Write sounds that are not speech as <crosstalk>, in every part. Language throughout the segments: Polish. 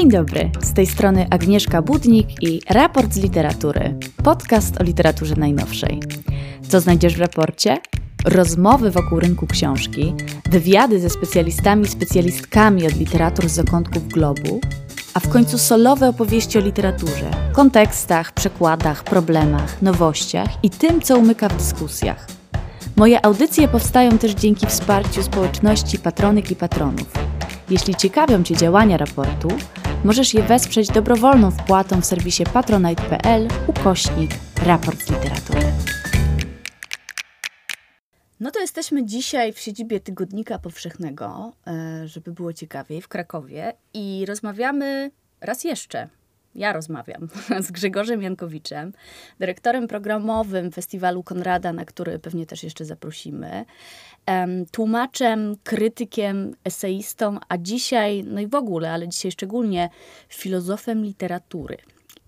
Dzień dobry, z tej strony Agnieszka Budnik i Raport z Literatury, podcast o literaturze najnowszej. Co znajdziesz w raporcie? Rozmowy wokół rynku książki, wywiady ze specjalistami i specjalistkami od literatur z zakątków globu, a w końcu solowe opowieści o literaturze, kontekstach, przekładach, problemach, nowościach i tym, co umyka w dyskusjach. Moje audycje powstają też dzięki wsparciu społeczności patronek i patronów. Jeśli ciekawią Cię działania raportu, możesz je wesprzeć dobrowolną wpłatą w serwisie patronite.pl ukośnik raport literatury. No to jesteśmy dzisiaj w siedzibie Tygodnika Powszechnego, e, żeby było ciekawiej, w Krakowie i rozmawiamy raz jeszcze. Ja rozmawiam <laughs> z Grzegorzem Jankowiczem, dyrektorem programowym Festiwalu Konrada, na który pewnie też jeszcze zaprosimy, tłumaczem, krytykiem, eseistą, a dzisiaj, no i w ogóle, ale dzisiaj szczególnie filozofem literatury.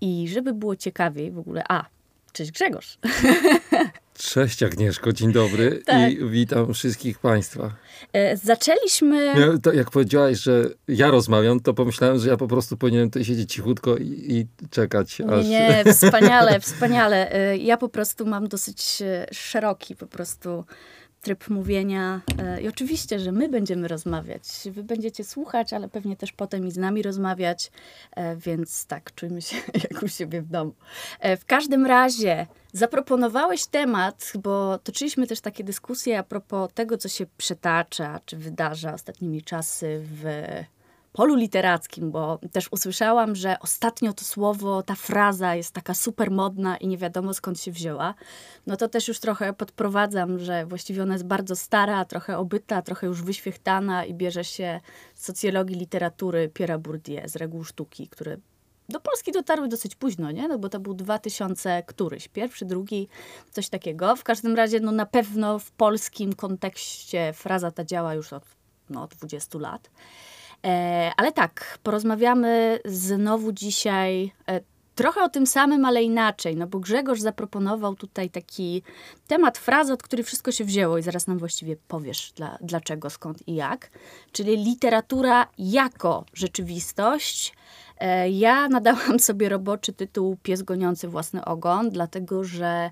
I żeby było ciekawiej w ogóle, a, cześć Grzegorz. <laughs> Cześć Agnieszko, dzień dobry tak. i witam wszystkich Państwa. E, zaczęliśmy... Ja, to jak powiedziałaś, że ja rozmawiam, to pomyślałem, że ja po prostu powinienem tutaj siedzieć cichutko i, i czekać. Aż... Nie, nie, wspaniale, wspaniale. E, ja po prostu mam dosyć e, szeroki po prostu tryb mówienia. E, I oczywiście, że my będziemy rozmawiać. Wy będziecie słuchać, ale pewnie też potem i z nami rozmawiać, e, więc tak, czujmy się <laughs> jak u siebie w domu. E, w każdym razie zaproponowałeś temat, bo toczyliśmy też takie dyskusje a propos tego, co się przetacza, czy wydarza ostatnimi czasy w polu literackim, bo też usłyszałam, że ostatnio to słowo, ta fraza jest taka super modna i nie wiadomo skąd się wzięła, no to też już trochę podprowadzam, że właściwie ona jest bardzo stara, trochę obyta, trochę już wyświechtana i bierze się z socjologii literatury Pierre'a Bourdieu, z reguł sztuki, które do Polski dotarły dosyć późno, nie? No bo to był 2000 któryś, pierwszy, drugi, coś takiego. W każdym razie, no na pewno w polskim kontekście fraza ta działa już od no, 20 lat. E, ale tak, porozmawiamy znowu dzisiaj e, trochę o tym samym, ale inaczej, no bo Grzegorz zaproponował tutaj taki temat, frazę, od której wszystko się wzięło i zaraz nam właściwie powiesz dla, dlaczego, skąd i jak, czyli literatura jako rzeczywistość. E, ja nadałam <laughs> sobie roboczy tytuł Pies goniący własny ogon, dlatego że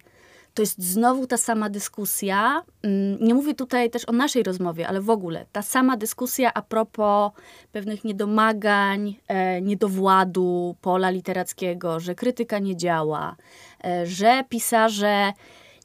to jest znowu ta sama dyskusja. Mm, nie mówię tutaj też o naszej rozmowie, ale w ogóle ta sama dyskusja a propos pewnych niedomagań, e, niedowładu pola literackiego, że krytyka nie działa, e, że pisarze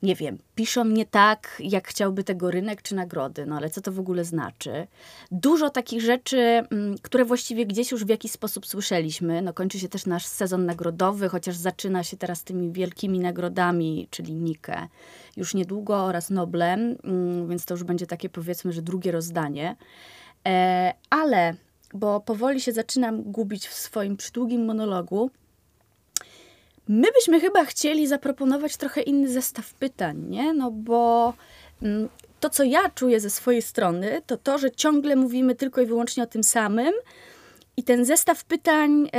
nie wiem, piszą nie tak, jak chciałby tego rynek czy nagrody, no ale co to w ogóle znaczy? Dużo takich rzeczy, mm, które właściwie gdzieś już w jakiś sposób słyszeliśmy. No kończy się też nasz sezon nagrodowy, chociaż zaczyna się teraz tymi wielkimi nagrodami, czyli Nike, już niedługo oraz Noblem, mm, więc to już będzie takie powiedzmy, że drugie rozdanie. E, ale, bo powoli się zaczynam gubić w swoim przydługim monologu, My byśmy chyba chcieli zaproponować trochę inny zestaw pytań, nie? No bo mm, to, co ja czuję ze swojej strony, to to, że ciągle mówimy tylko i wyłącznie o tym samym. I ten zestaw pytań,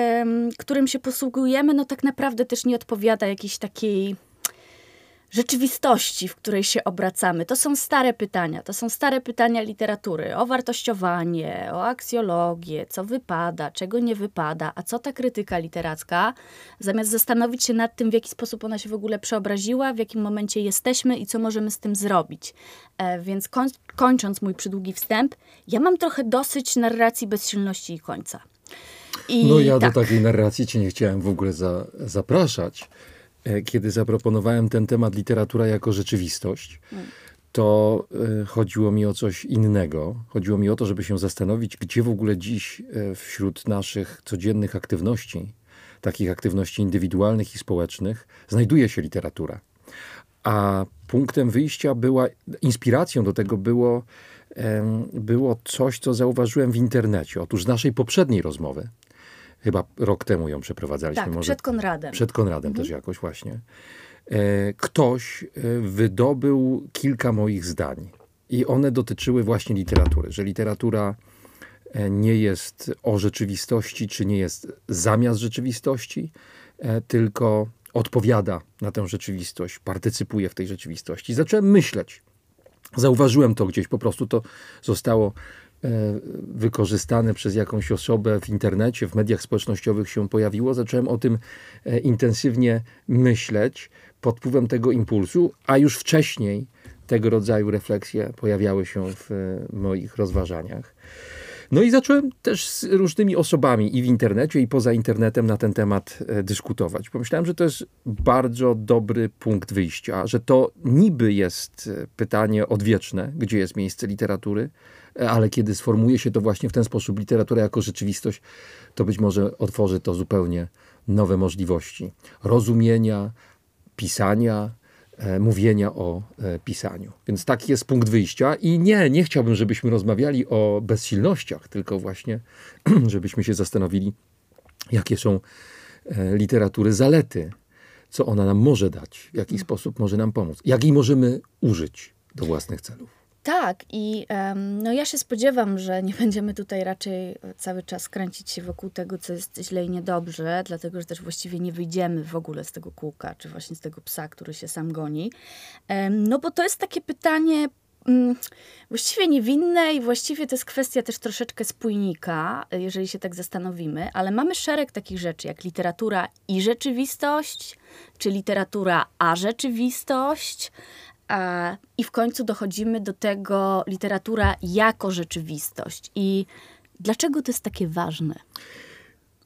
którym się posługujemy, no tak naprawdę też nie odpowiada jakiejś takiej rzeczywistości, w której się obracamy. To są stare pytania, to są stare pytania literatury o wartościowanie, o aksjologię, co wypada, czego nie wypada, a co ta krytyka literacka, zamiast zastanowić się nad tym, w jaki sposób ona się w ogóle przeobraziła, w jakim momencie jesteśmy i co możemy z tym zrobić. E, więc koń, kończąc mój przydługi wstęp, ja mam trochę dosyć narracji bezsilności i końca. I no ja tak. do takiej narracji cię nie chciałem w ogóle za, zapraszać. E, kiedy zaproponowałem ten temat literatura jako rzeczywistość, to e, chodziło mi o coś innego. Chodziło mi o to, żeby się zastanowić, gdzie w ogóle dziś e, wśród naszych codziennych aktywności, takich aktywności indywidualnych i społecznych, znajduje się literatura. A punktem wyjścia była, inspiracją do tego było, było coś, co zauważyłem w internecie. Otóż z naszej poprzedniej rozmowy, Chyba rok temu ją przeprowadzaliśmy. Tak, może. przed Konradem. Przed Konradem mhm. też jakoś właśnie. E, ktoś e, wydobył kilka moich zdań i one dotyczyły właśnie literatury, że literatura e, nie jest o rzeczywistości, czy nie jest zamiast rzeczywistości, tylko odpowiada na tę rzeczywistość, partycypuje w tej rzeczywistości. Zacząłem myśleć. Zauważyłem to gdzieś, po prostu to zostało wykorzystane przez jakąś osobę w internecie, w mediach społecznościowych się pojawiło, zacząłem o tym e, intensywnie myśleć pod wpływem tego impulsu, a już wcześniej tego rodzaju refleksje pojawiały się w moich rozważaniach. No i zacząłem też z różnymi osobami i w internecie, i poza internetem na ten temat e, dyskutować. Pomyślałem, że to jest bardzo dobry punkt wyjścia, że to niby jest e, pytanie odwieczne, gdzie jest miejsce literatury, e, ale kiedy sformułuje się to właśnie w ten sposób, literatura jako rzeczywistość, to być może otworzy to zupełnie nowe możliwości rozumienia, pisania, E, mówienia o e, pisaniu. Więc taki jest punkt wyjścia i nie, nie chciałbym, żebyśmy rozmawiali o bezsilnościach, tylko właśnie, <clears throat> żebyśmy się zastanowili, jakie są e, literatury zalety, co ona nam może dać, w jaki mm. sposób może nam pomóc, jak jej możemy użyć do własnych celów. Tak, i um, no ja się spodziewam, że nie <laughs> będziemy tutaj raczej cały czas kręcić się wokół tego, co jest źle i niedobrze, dlatego że też właściwie nie wyjdziemy w ogóle z tego kółka, czy właśnie z tego psa, który się sam goni. Um, no bo to jest takie pytanie um, właściwie niewinne i właściwie to jest kwestia też troszeczkę spójnika, jeżeli się tak zastanowimy, ale mamy szereg takich rzeczy, jak literatura i rzeczywistość, czy literatura a rzeczywistość, i w końcu dochodzimy do tego literatura jako rzeczywistość. I dlaczego to jest takie ważne?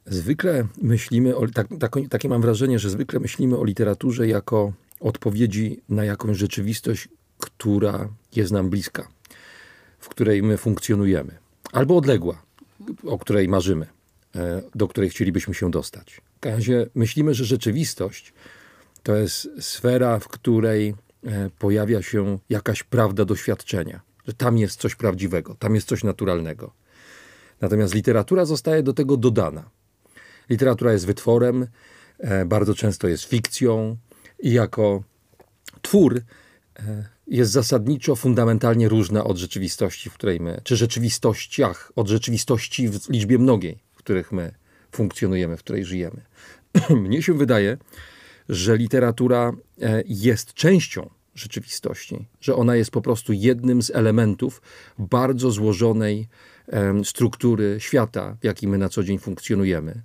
Zwykle myślimy, o, tak, tak, takie mam wrażenie, że zwykle myślimy o literaturze jako odpowiedzi na jakąś rzeczywistość, która jest nam bliska, w której my funkcjonujemy, albo odległa, o której marzymy, e, do której chcielibyśmy się dostać. W razie myślimy, że rzeczywistość to jest sfera, w której pojawia się jakaś prawda doświadczenia, że tam jest coś prawdziwego, tam jest coś naturalnego. Natomiast literatura zostaje do tego dodana. Literatura jest wytworem, e, bardzo często jest fikcją i jako twór e, jest zasadniczo fundamentalnie różna od rzeczywistości, w której my, czy rzeczywistościach, od rzeczywistości w liczbie mnogiej, w których my funkcjonujemy, w której żyjemy. <clears throat> Mnie się wydaje, że literatura e, jest częścią rzeczywistości, że ona jest po prostu jednym z elementów bardzo złożonej struktury świata, w jakim my na co dzień funkcjonujemy.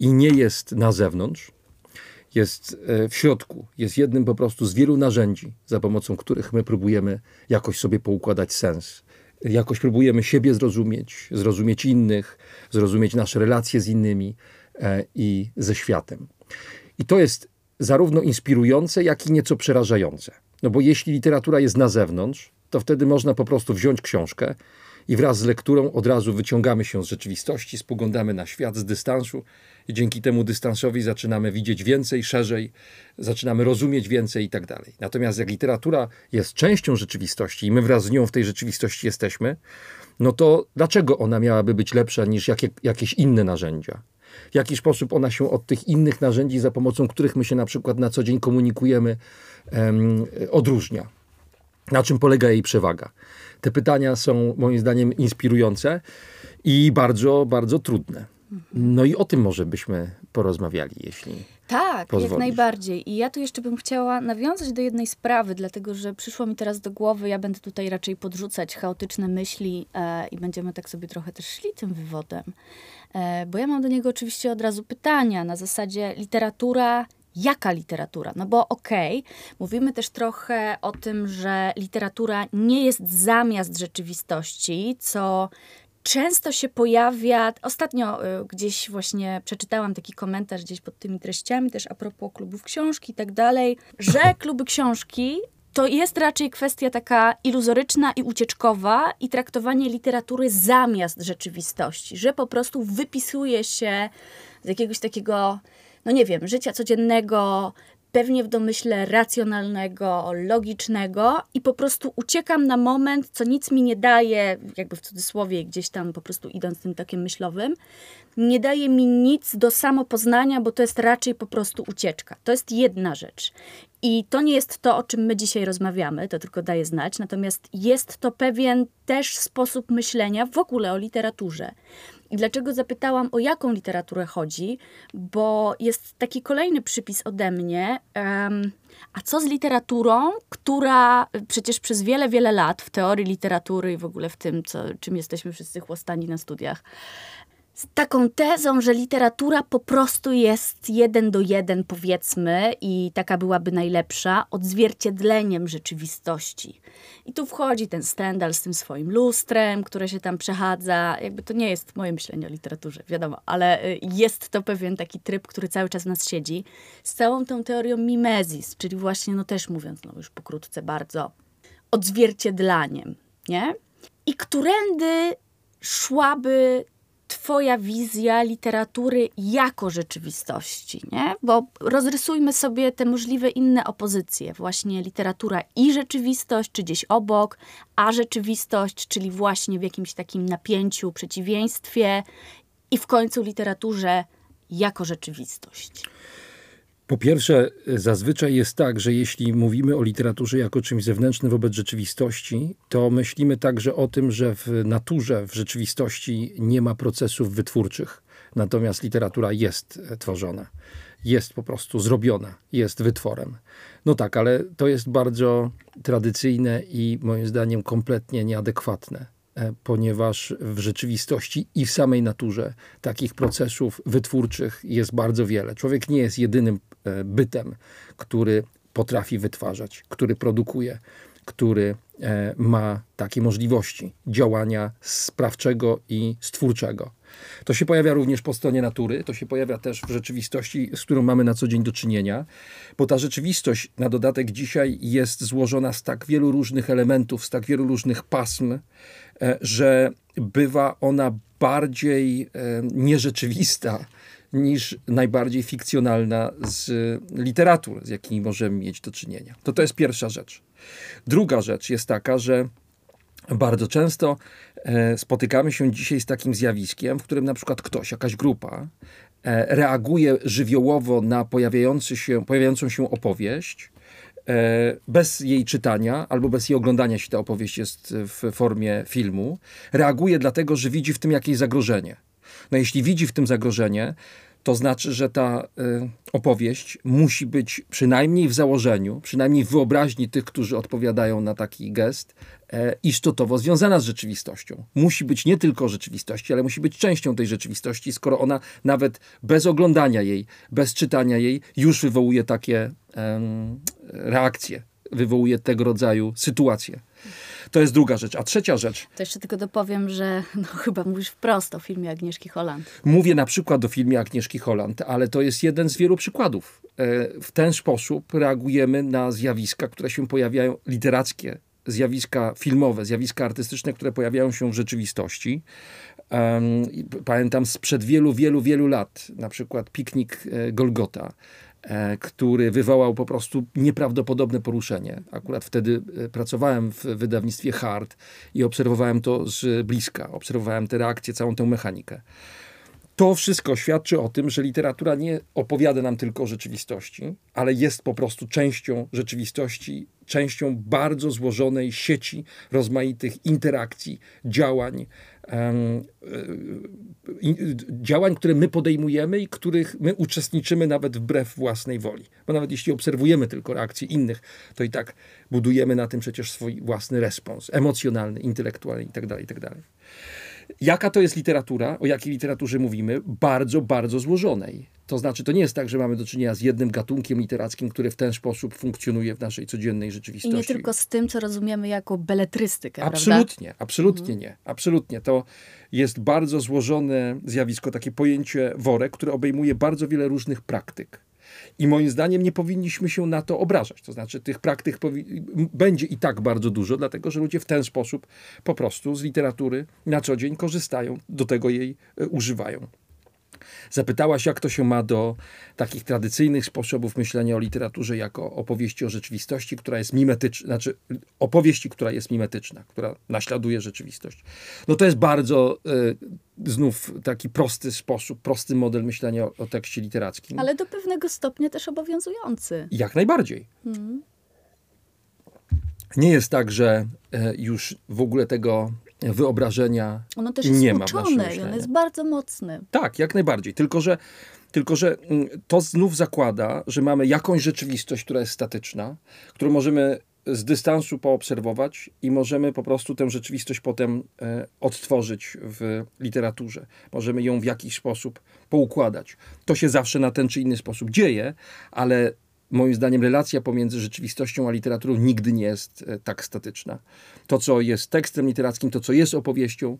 I nie jest na zewnątrz, jest e, w środku, jest jednym po prostu z wielu narzędzi, za pomocą których my próbujemy jakoś sobie poukładać sens. Jakoś próbujemy siebie zrozumieć, zrozumieć innych, zrozumieć nasze relacje z innymi e, i ze światem. I to jest zarówno inspirujące, jak i nieco przerażające. No bo jeśli literatura jest na zewnątrz, to wtedy można po prostu wziąć książkę i wraz z lekturą od razu wyciągamy się z rzeczywistości, spoglądamy na świat z dystansu i dzięki temu dystansowi zaczynamy widzieć więcej, szerzej, zaczynamy rozumieć więcej i tak dalej. Natomiast jak literatura jest częścią rzeczywistości i my wraz z nią w tej rzeczywistości jesteśmy, no to dlaczego ona miałaby być lepsza niż jakie, jakieś inne narzędzia? W jaki sposób ona się od tych innych narzędzi, za pomocą których my się na przykład na co dzień komunikujemy, um, odróżnia. Na czym polega jej przewaga? Te pytania są moim zdaniem inspirujące i bardzo, bardzo trudne. No i o tym może byśmy porozmawiali, jeśli. Tak, pozwolisz. jak najbardziej. I ja tu jeszcze bym chciała nawiązać do jednej sprawy, dlatego że przyszło mi teraz do głowy, ja będę tutaj raczej podrzucać chaotyczne myśli e, i będziemy tak sobie trochę też szli tym wywodem. E, bo ja mam do niego oczywiście od razu pytania na zasadzie literatura jaka literatura? No bo okej, okay, mówimy też trochę o tym, że literatura nie jest zamiast rzeczywistości, co często się pojawia. Ostatnio y, gdzieś właśnie przeczytałam taki komentarz gdzieś pod tymi treściami, też a propos klubów książki i tak dalej, że <clears throat> kluby książki to jest raczej kwestia taka iluzoryczna i ucieczkowa i traktowanie literatury zamiast rzeczywistości, że po prostu wypisuje się z jakiegoś takiego, no nie wiem, życia codziennego, pewnie w domyśle racjonalnego, logicznego i po prostu uciekam na moment, co nic mi nie daje, jakby w cudzysłowie gdzieś tam po prostu idąc tym takim myślowym, nie daje mi nic do samopoznania, bo to jest raczej po prostu ucieczka. To jest jedna rzecz. I to nie jest to, o czym my dzisiaj rozmawiamy, to tylko daje znać, natomiast jest to pewien też sposób myślenia w ogóle o literaturze. I dlaczego zapytałam, o jaką literaturę chodzi? Bo jest taki kolejny przypis ode mnie. Um, a co z literaturą, która przecież przez wiele, wiele lat w teorii literatury i w ogóle w tym, co, czym jesteśmy wszyscy chłostani na studiach, z taką tezą, że literatura po prostu jest jeden do jeden, powiedzmy, i taka byłaby najlepsza, odzwierciedleniem rzeczywistości. I tu wchodzi ten Stendhal z tym swoim lustrem, które się tam przechadza. Jakby to nie jest moje myślenie o literaturze, wiadomo, ale y, jest to pewien taki tryb, który cały czas w nas siedzi. Z całą tą teorią mimezis, czyli właśnie, no też mówiąc, no już pokrótce bardzo, odzwierciedlaniem, nie? I którędy szłaby Twoja wizja literatury jako rzeczywistości, nie? Bo rozrysujmy sobie te możliwe inne opozycje. Właśnie literatura i rzeczywistość, czy gdzieś obok, a rzeczywistość, czyli właśnie w jakimś takim napięciu, przeciwieństwie i w końcu literaturze jako rzeczywistość. Po pierwsze, zazwyczaj jest tak, że jeśli mówimy o literaturze jako czymś zewnętrznym wobec rzeczywistości, to myślimy także o tym, że w naturze, w rzeczywistości nie ma procesów wytwórczych. Natomiast literatura jest tworzona, jest po prostu zrobiona, jest wytworem. No tak, ale to jest bardzo tradycyjne i moim zdaniem kompletnie nieadekwatne. E, ponieważ w rzeczywistości i w samej naturze takich procesów wytwórczych jest bardzo wiele. Człowiek nie jest jedynym e, bytem, który potrafi wytwarzać, który produkuje, który e, ma takie możliwości działania sprawczego i stwórczego. To się pojawia również po stronie natury, to się pojawia też w rzeczywistości, z którą mamy na co dzień do czynienia, bo ta rzeczywistość na dodatek dzisiaj jest złożona z tak wielu różnych elementów, z tak wielu różnych pasm, e, że bywa ona bardziej e, nierzeczywista niż najbardziej fikcjonalna z literatury, z jakimi możemy mieć do czynienia. To to jest pierwsza rzecz. Druga rzecz jest taka, że bardzo często e, spotykamy się dzisiaj z takim zjawiskiem, w którym na przykład ktoś, jakaś grupa e, reaguje żywiołowo na pojawiający się, pojawiającą się opowieść, e, bez jej czytania albo bez jej oglądania, jeśli ta opowieść jest w formie filmu, reaguje dlatego, że widzi w tym jakieś zagrożenie. No jeśli widzi w tym zagrożenie, to znaczy, że ta y, opowieść musi być przynajmniej w założeniu, przynajmniej w wyobraźni tych, którzy odpowiadają na taki gest, e, istotowo związana z rzeczywistością. Musi być nie tylko rzeczywistości, ale musi być częścią tej rzeczywistości, skoro ona nawet bez oglądania jej, bez czytania jej, już wywołuje takie reakcje, wywołuje tego rodzaju sytuacje. To jest druga rzecz. A trzecia rzecz. To jeszcze tylko dopowiem, że no, <laughs> chyba mówisz wprost o filmie Agnieszki Holland. Mówię na przykład o filmie Agnieszki Holland, ale to jest jeden z wielu przykładów. E, w ten sposób reagujemy na zjawiska, które się pojawiają, literackie zjawiska filmowe, zjawiska artystyczne, które pojawiają się w rzeczywistości. Pamiętam sprzed wielu, wielu, wielu lat, na przykład Piknik e, Golgota, który wywołał po prostu nieprawdopodobne poruszenie. Akurat wtedy e, pracowałem w wydawnictwie Hard i obserwowałem to z bliska, obserwowałem te reakcje, całą tę mechanikę. To wszystko świadczy o tym, że literatura nie opowiada nam tylko o rzeczywistości, ale jest po prostu częścią rzeczywistości, częścią bardzo złożonej sieci rozmaitych interakcji, działań, działań, które my podejmujemy i których my uczestniczymy nawet wbrew własnej woli. Bo nawet jeśli obserwujemy tylko reakcje innych, to i tak budujemy na tym przecież swój własny respons emocjonalny, intelektualny itd. Tak itd. Jaka to jest literatura? O jakiej literaturze mówimy? Bardzo, bardzo złożonej. To znaczy, to nie jest tak, że mamy do czynienia z jednym gatunkiem literackim, który w ten sposób funkcjonuje w naszej codziennej rzeczywistości. I nie tylko z tym, co rozumiemy jako beletrystykę. Absolutnie, prawda? absolutnie mhm. nie. Absolutnie. To jest bardzo złożone zjawisko, takie pojęcie worek, które obejmuje bardzo wiele różnych praktyk. I moim zdaniem nie powinniśmy się na to obrażać. To znaczy, tych praktyk będzie i tak bardzo dużo, dlatego że ludzie w ten sposób po prostu z literatury na co dzień korzystają, do tego jej e, używają. Zapytałaś, jak to się ma do takich tradycyjnych sposobów myślenia o literaturze jako opowieści o rzeczywistości, która jest mimetyczna, znaczy opowieści, która jest mimetyczna, która naśladuje rzeczywistość. No to jest bardzo y, znów taki prosty sposób, prosty model myślenia o, o, tekście literackim. Ale do pewnego stopnia też obowiązujący. Jak najbardziej. Hmm. Nie jest tak, że y, już w ogóle tego wyobrażenia ono też jest nie ma w i ono jest bardzo mocny. Tak, jak najbardziej. Tylko że, tylko, że mm, to znów zakłada, że mamy jakąś rzeczywistość, która jest statyczna, którą możemy z dystansu poobserwować i możemy po prostu tę rzeczywistość potem e, odtworzyć w literaturze. Możemy ją w jakiś sposób poukładać. To się zawsze na ten czy inny sposób dzieje, ale moim zdaniem relacja pomiędzy rzeczywistością a literaturą nigdy nie jest e, tak statyczna. To, co jest tekstem literackim, to, co jest opowieścią,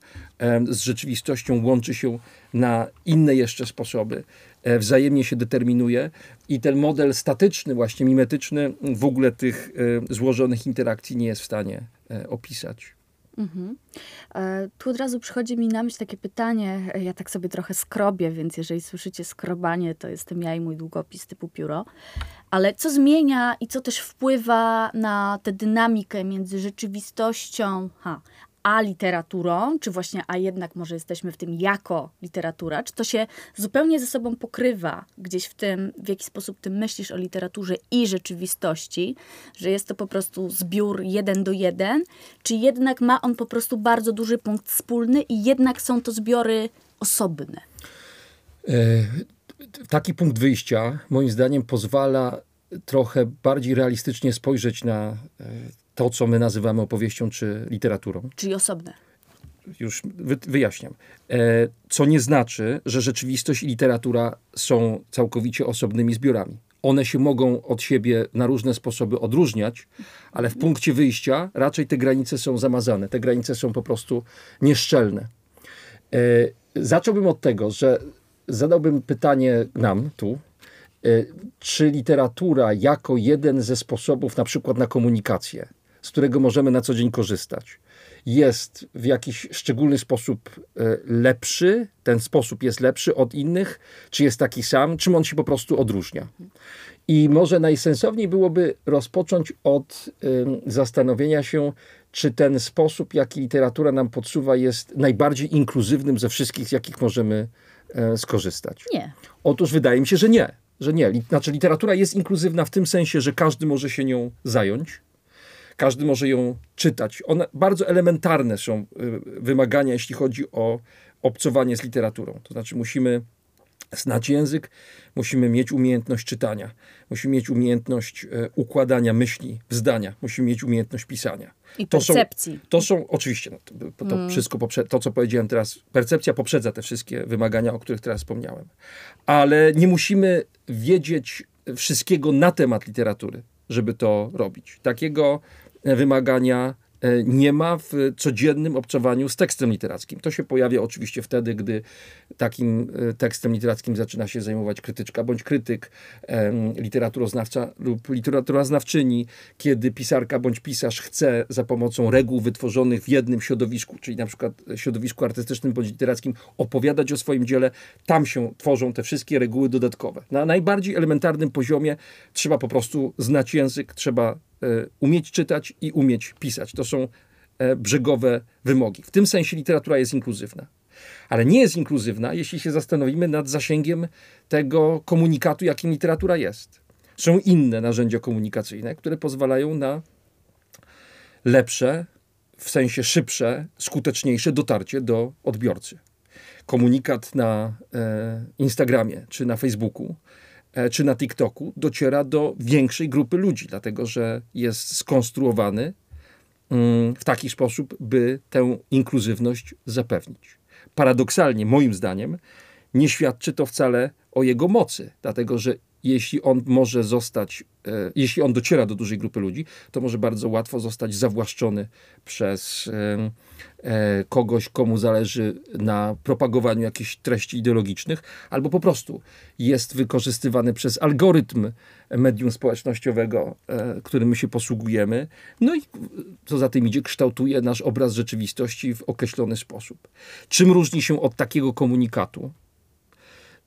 z rzeczywistością łączy się na inne jeszcze sposoby, e, wzajemnie się determinuje i ten model statyczny, właśnie mimetyczny, w ogóle tych e, złożonych interakcji nie jest w stanie opisać. Mhm. E, tu od razu przychodzi mi na myśl takie pytanie. Ja tak sobie trochę skrobię, więc jeżeli słyszycie skrobanie, to jestem ja i mój długopis typu pióro. Ale co zmienia i co też wpływa na tę dynamikę między rzeczywistością ha, a literaturą, czy właśnie a jednak może jesteśmy w tym jako literatura, czy to się zupełnie ze sobą pokrywa gdzieś w tym, w jaki sposób ty myślisz o literaturze i rzeczywistości, że jest to po prostu zbiór jeden do jeden, czy jednak ma on po prostu bardzo duży punkt wspólny i jednak są to zbiory osobne? E, taki punkt wyjścia moim zdaniem pozwala trochę bardziej realistycznie spojrzeć na e, to, co my nazywamy opowieścią czy literaturą. Czyli osobne. Już wyjaśniam. E, co nie znaczy, że rzeczywistość i literatura są całkowicie osobnymi zbiorami. One się mogą od siebie na różne sposoby odróżniać, ale w punkcie wyjścia raczej te granice są zamazane. Te granice są po prostu nieszczelne. E, zacząłbym od tego, że zadałbym pytanie nam tu, e, czy literatura jako jeden ze sposobów na przykład na komunikację z którego możemy na co dzień korzystać, jest w jakiś szczególny sposób e, lepszy, ten sposób jest lepszy od innych, czy jest taki sam, czym on się po prostu odróżnia. I może najsensowniej byłoby rozpocząć od zastanowienia się, czy ten sposób, jaki literatura nam podsuwa, jest najbardziej inkluzywnym ze wszystkich, z jakich możemy e, skorzystać. Nie. Otóż wydaje mi się, że nie. Że nie. Znaczy, literatura jest inkluzywna w tym sensie, że każdy może się nią zająć każdy może ją czytać. One bardzo elementarne są y, wymagania, jeśli chodzi o obcowanie z literaturą. To znaczy musimy znać język, musimy mieć umiejętność czytania, musimy mieć umiejętność e, układania myśli w zdania, musimy mieć umiejętność pisania. I percepcji. To są, to są oczywiście, no, to, to mm. wszystko, to co powiedziałem teraz, percepcja poprzedza te wszystkie wymagania, o których teraz wspomniałem. Ale nie musimy wiedzieć wszystkiego na temat literatury, żeby to robić. Takiego wymagania e, nie ma w codziennym obcowaniu z tekstem literackim. To się pojawia oczywiście wtedy, gdy takim e, tekstem literackim zaczyna się zajmować krytyczka bądź krytyk, literaturoznawca lub literaturoznawczyni, kiedy pisarka bądź pisarz chce za pomocą reguł wytworzonych w jednym środowisku, czyli na przykład środowisku artystycznym bądź literackim, opowiadać o swoim dziele, tam się tworzą te wszystkie reguły dodatkowe. Na najbardziej elementarnym poziomie trzeba po prostu znać język, trzeba umieć czytać i umieć pisać. To są e, brzegowe wymogi. W tym sensie literatura jest inkluzywna. Ale nie jest inkluzywna, jeśli się zastanowimy nad zasięgiem tego komunikatu, jakim literatura jest. Są inne narzędzia komunikacyjne, które pozwalają na lepsze, w sensie szybsze, skuteczniejsze dotarcie do odbiorcy. Komunikat na e, Instagramie czy na Facebooku E, czy na TikToku dociera do większej grupy ludzi, dlatego że jest skonstruowany mm, w taki sposób, by tę inkluzywność zapewnić. Paradoksalnie, moim zdaniem, nie świadczy to wcale o jego mocy, dlatego że jeśli on może zostać, e, jeśli on dociera do dużej grupy ludzi, to może bardzo łatwo zostać zawłaszczony przez e, e, kogoś, komu zależy na propagowaniu jakichś treści ideologicznych, albo po prostu jest wykorzystywany przez algorytm medium społecznościowego, którym my się posługujemy. No i co za tym idzie, kształtuje nasz obraz rzeczywistości w określony sposób. Czym różni się od takiego komunikatu?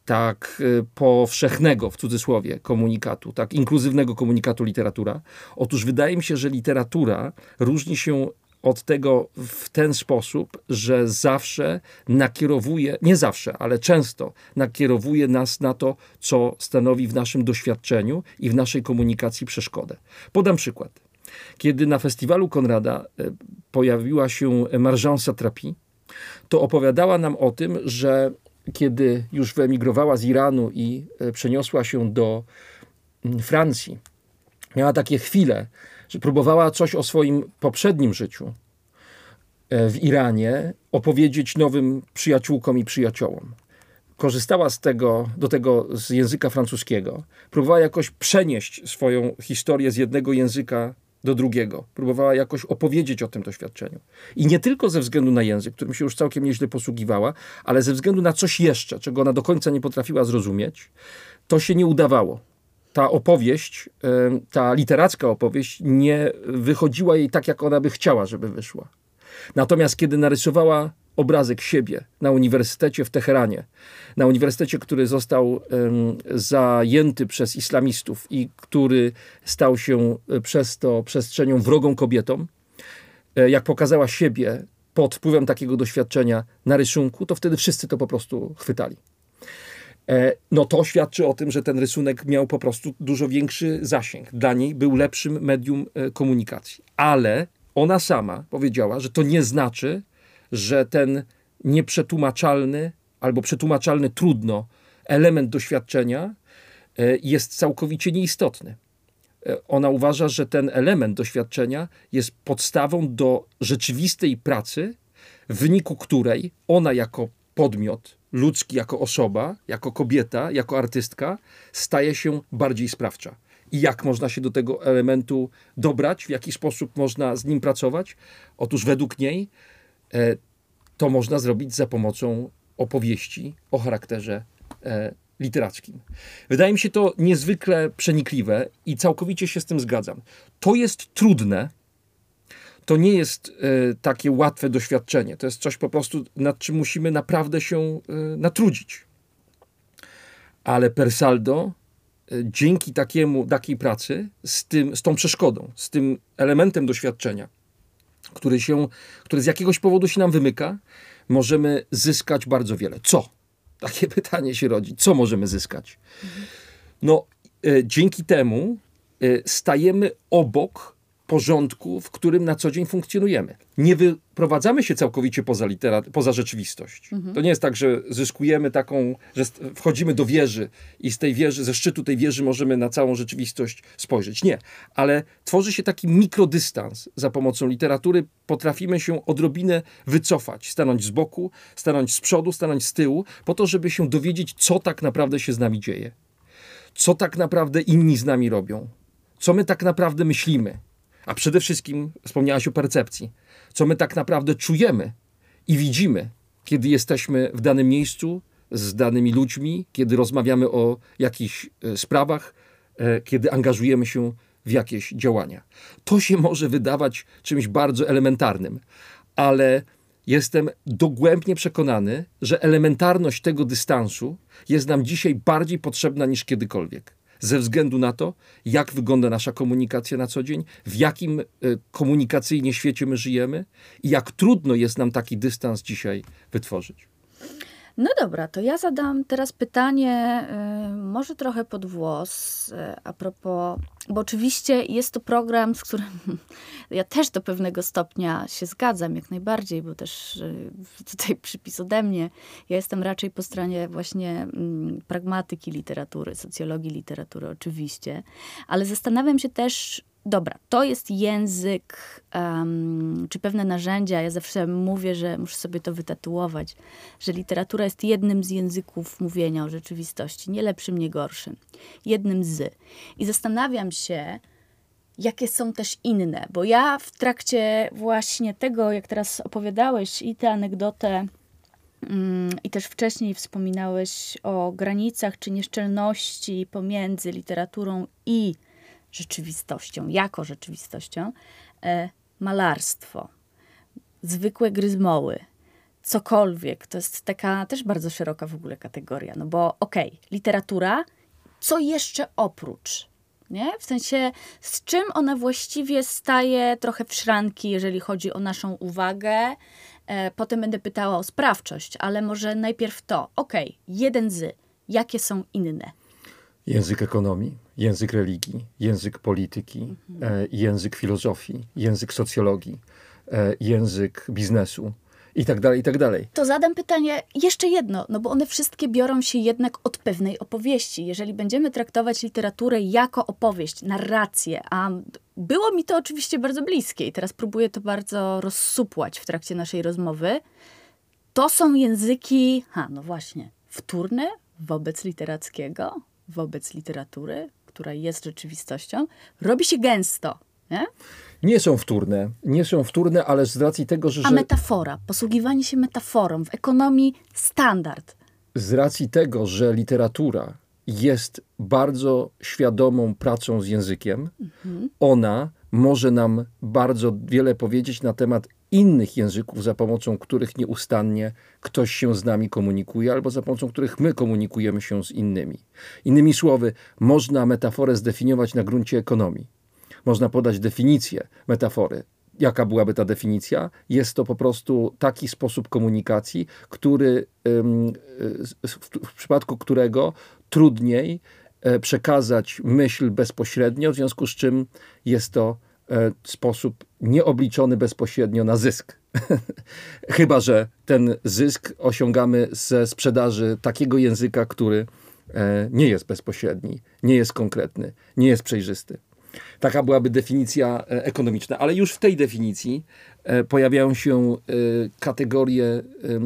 Tak y, powszechnego, w cudzysłowie, komunikatu, tak inkluzywnego komunikatu literatura? Otóż wydaje mi się, że literatura różni się od tego w ten sposób, że zawsze nakierowuje, nie zawsze, ale często nakierowuje nas na to, co stanowi w naszym doświadczeniu i w naszej komunikacji przeszkodę. Podam przykład. Kiedy na festiwalu Konrada e, pojawiła się Marjan Satrapi, to opowiadała nam o tym, że kiedy już wyemigrowała z Iranu i e, przeniosła się do mm, Francji, miała takie chwile, że próbowała coś o swoim poprzednim życiu e, w Iranie opowiedzieć nowym przyjaciółkom i przyjaciołom. Korzystała z tego, do tego z języka francuskiego. Próbowała jakoś przenieść swoją historię z jednego języka do drugiego. Próbowała jakoś opowiedzieć o tym doświadczeniu. I nie tylko ze względu na język, którym się już całkiem nieźle posługiwała, ale ze względu na coś jeszcze, czego ona do końca nie potrafiła zrozumieć, to się nie udawało. Ta opowieść, ta literacka opowieść nie wychodziła jej tak, jak ona by chciała, żeby wyszła. Natomiast kiedy narysowała obrazek siebie na uniwersytecie w Teheranie, na uniwersytecie, który został um, zajęty przez islamistów i który stał się e, przez to przestrzenią wrogą kobietom, e, jak pokazała siebie pod wpływem takiego doświadczenia na rysunku, to wtedy wszyscy to po prostu chwytali. E, no to świadczy o tym, że ten rysunek miał po prostu dużo większy zasięg. Dla niej był lepszym medium komunikacji. Ale ona sama powiedziała, że to nie znaczy, że ten nieprzetłumaczalny albo przetłumaczalny trudno element doświadczenia e, jest całkowicie nieistotny. E, ona uważa, że ten element doświadczenia jest podstawą do rzeczywistej pracy, w wyniku której ona jako podmiot ludzki, jako osoba, jako kobieta, jako artystka staje się bardziej sprawcza. I jak można się do tego elementu dobrać, w jaki sposób można z nim pracować? Otóż według niej to można zrobić za pomocą opowieści o charakterze e, literackim. Wydaje mi się to niezwykle przenikliwe i całkowicie się z tym zgadzam. To jest trudne. To nie jest e, takie łatwe doświadczenie. To jest coś po prostu, nad czym musimy naprawdę się natrudzić. Ale per saldo, dzięki takiemu, takiej pracy, z, tym, z tą przeszkodą, z tym elementem doświadczenia, który, się, który z jakiegoś powodu się nam wymyka, możemy zyskać bardzo wiele. Co? Takie <laughs> pytanie się rodzi. Co możemy zyskać? No, e, dzięki temu e, stajemy obok porządku, w którym na co dzień funkcjonujemy. Nie wyprowadzamy się całkowicie poza, literat- poza rzeczywistość. Mhm. To nie jest tak, że zyskujemy taką, że wchodzimy do wieży i z tej wieży, ze szczytu tej wieży możemy na całą rzeczywistość spojrzeć. Nie, ale tworzy się taki mikrodystans za pomocą literatury. Potrafimy się odrobinę wycofać, stanąć z boku, stanąć z przodu, stanąć z tyłu, po to, żeby się dowiedzieć, co tak naprawdę się z nami dzieje. Co tak naprawdę inni z nami robią. Co my tak naprawdę myślimy a przede wszystkim wspomniałaś o percepcji. Co my tak naprawdę czujemy i widzimy, kiedy jesteśmy w danym miejscu z danymi ludźmi, kiedy rozmawiamy o jakichś e, sprawach, e, kiedy angażujemy się w jakieś działania. To się może wydawać czymś bardzo elementarnym, ale jestem dogłębnie przekonany, że elementarność tego dystansu jest nam dzisiaj bardziej potrzebna niż kiedykolwiek ze względu na to, jak wygląda nasza komunikacja na co dzień, w jakim e, komunikacyjnie świecie my żyjemy i jak trudno jest nam taki dystans dzisiaj wytworzyć. No dobra, to ja zadam teraz pytanie, y, może trochę pod włos, y, a propos, bo oczywiście jest to program, z którym <laughs> ja też do pewnego stopnia się zgadzam, jak najbardziej, bo też y, <laughs> tutaj przypis ode mnie. Ja jestem raczej po stronie właśnie mm, pragmatyki literatury, socjologii literatury, oczywiście, ale zastanawiam się też, dobra, to jest język, um, czy pewne narzędzia. Ja zawsze mówię, że muszę sobie to wytatuować, że literatura jest jednym z języków mówienia o rzeczywistości, nie lepszym, nie gorszym. Jednym z. I zastanawiam się, jakie są też inne, bo ja w trakcie właśnie tego, jak teraz opowiadałeś i tę anegdotę, mm, i też wcześniej wspominałeś o granicach czy nieszczelności pomiędzy literaturą i rzeczywistością, jako rzeczywistością, e, malarstwo, zwykłe gryzmoły, cokolwiek. To jest taka też bardzo szeroka w ogóle kategoria. No bo okej, okay, literatura, co jeszcze oprócz? Nie? W sensie, z czym ona właściwie staje trochę w szranki, jeżeli chodzi o naszą uwagę. E, potem będę pytała o sprawczość, ale może najpierw to. Okej, okay, jeden z. Jakie są inne? Język ekonomii, język religii, język polityki, mhm. e, język filozofii, język socjologii, e, język biznesu i tak dalej, i tak dalej. To zadam pytanie jeszcze jedno, no bo one wszystkie biorą się jednak od pewnej opowieści. Jeżeli będziemy traktować literaturę jako opowieść, narrację, a było mi to oczywiście bardzo bliskie i teraz próbuję to bardzo rozsupłać w trakcie naszej rozmowy, to są języki, ha, no właśnie, wtórne wobec literackiego, wobec literatury, która jest rzeczywistością, robi się gęsto. Nie? nie są wtórne. Nie są wtórne, ale z racji tego, że... A metafora, posługiwanie się metaforą w ekonomii standard. Z racji tego, że literatura jest bardzo świadomą pracą z językiem, mhm. ona może nam bardzo wiele powiedzieć na temat innych języków, za pomocą których nieustannie ktoś się z nami komunikuje, albo za pomocą których my komunikujemy się z innymi. Innymi słowy, można metaforę zdefiniować na gruncie ekonomii można podać definicję metafory. Jaka byłaby ta definicja? Jest to po prostu taki sposób komunikacji, który, w przypadku którego trudniej e, przekazać myśl bezpośrednio, w związku z czym jest to sposób nieobliczony bezpośrednio na zysk. <laughs> Chyba, że ten zysk osiągamy ze sprzedaży takiego języka, który e, nie jest bezpośredni, nie jest konkretny, nie jest przejrzysty. Taka byłaby definicja e, ekonomiczna, ale już w tej definicji e, pojawiają się e, kategorie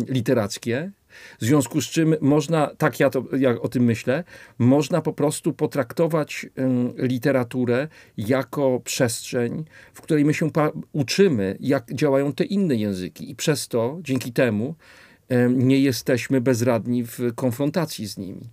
literackie, w związku z czym można, tak ja, to, ja o tym myślę, można po prostu potraktować literaturę jako przestrzeń, w której my się uczymy, jak działają te inne języki, i przez to, dzięki temu, nie jesteśmy bezradni w konfrontacji z nimi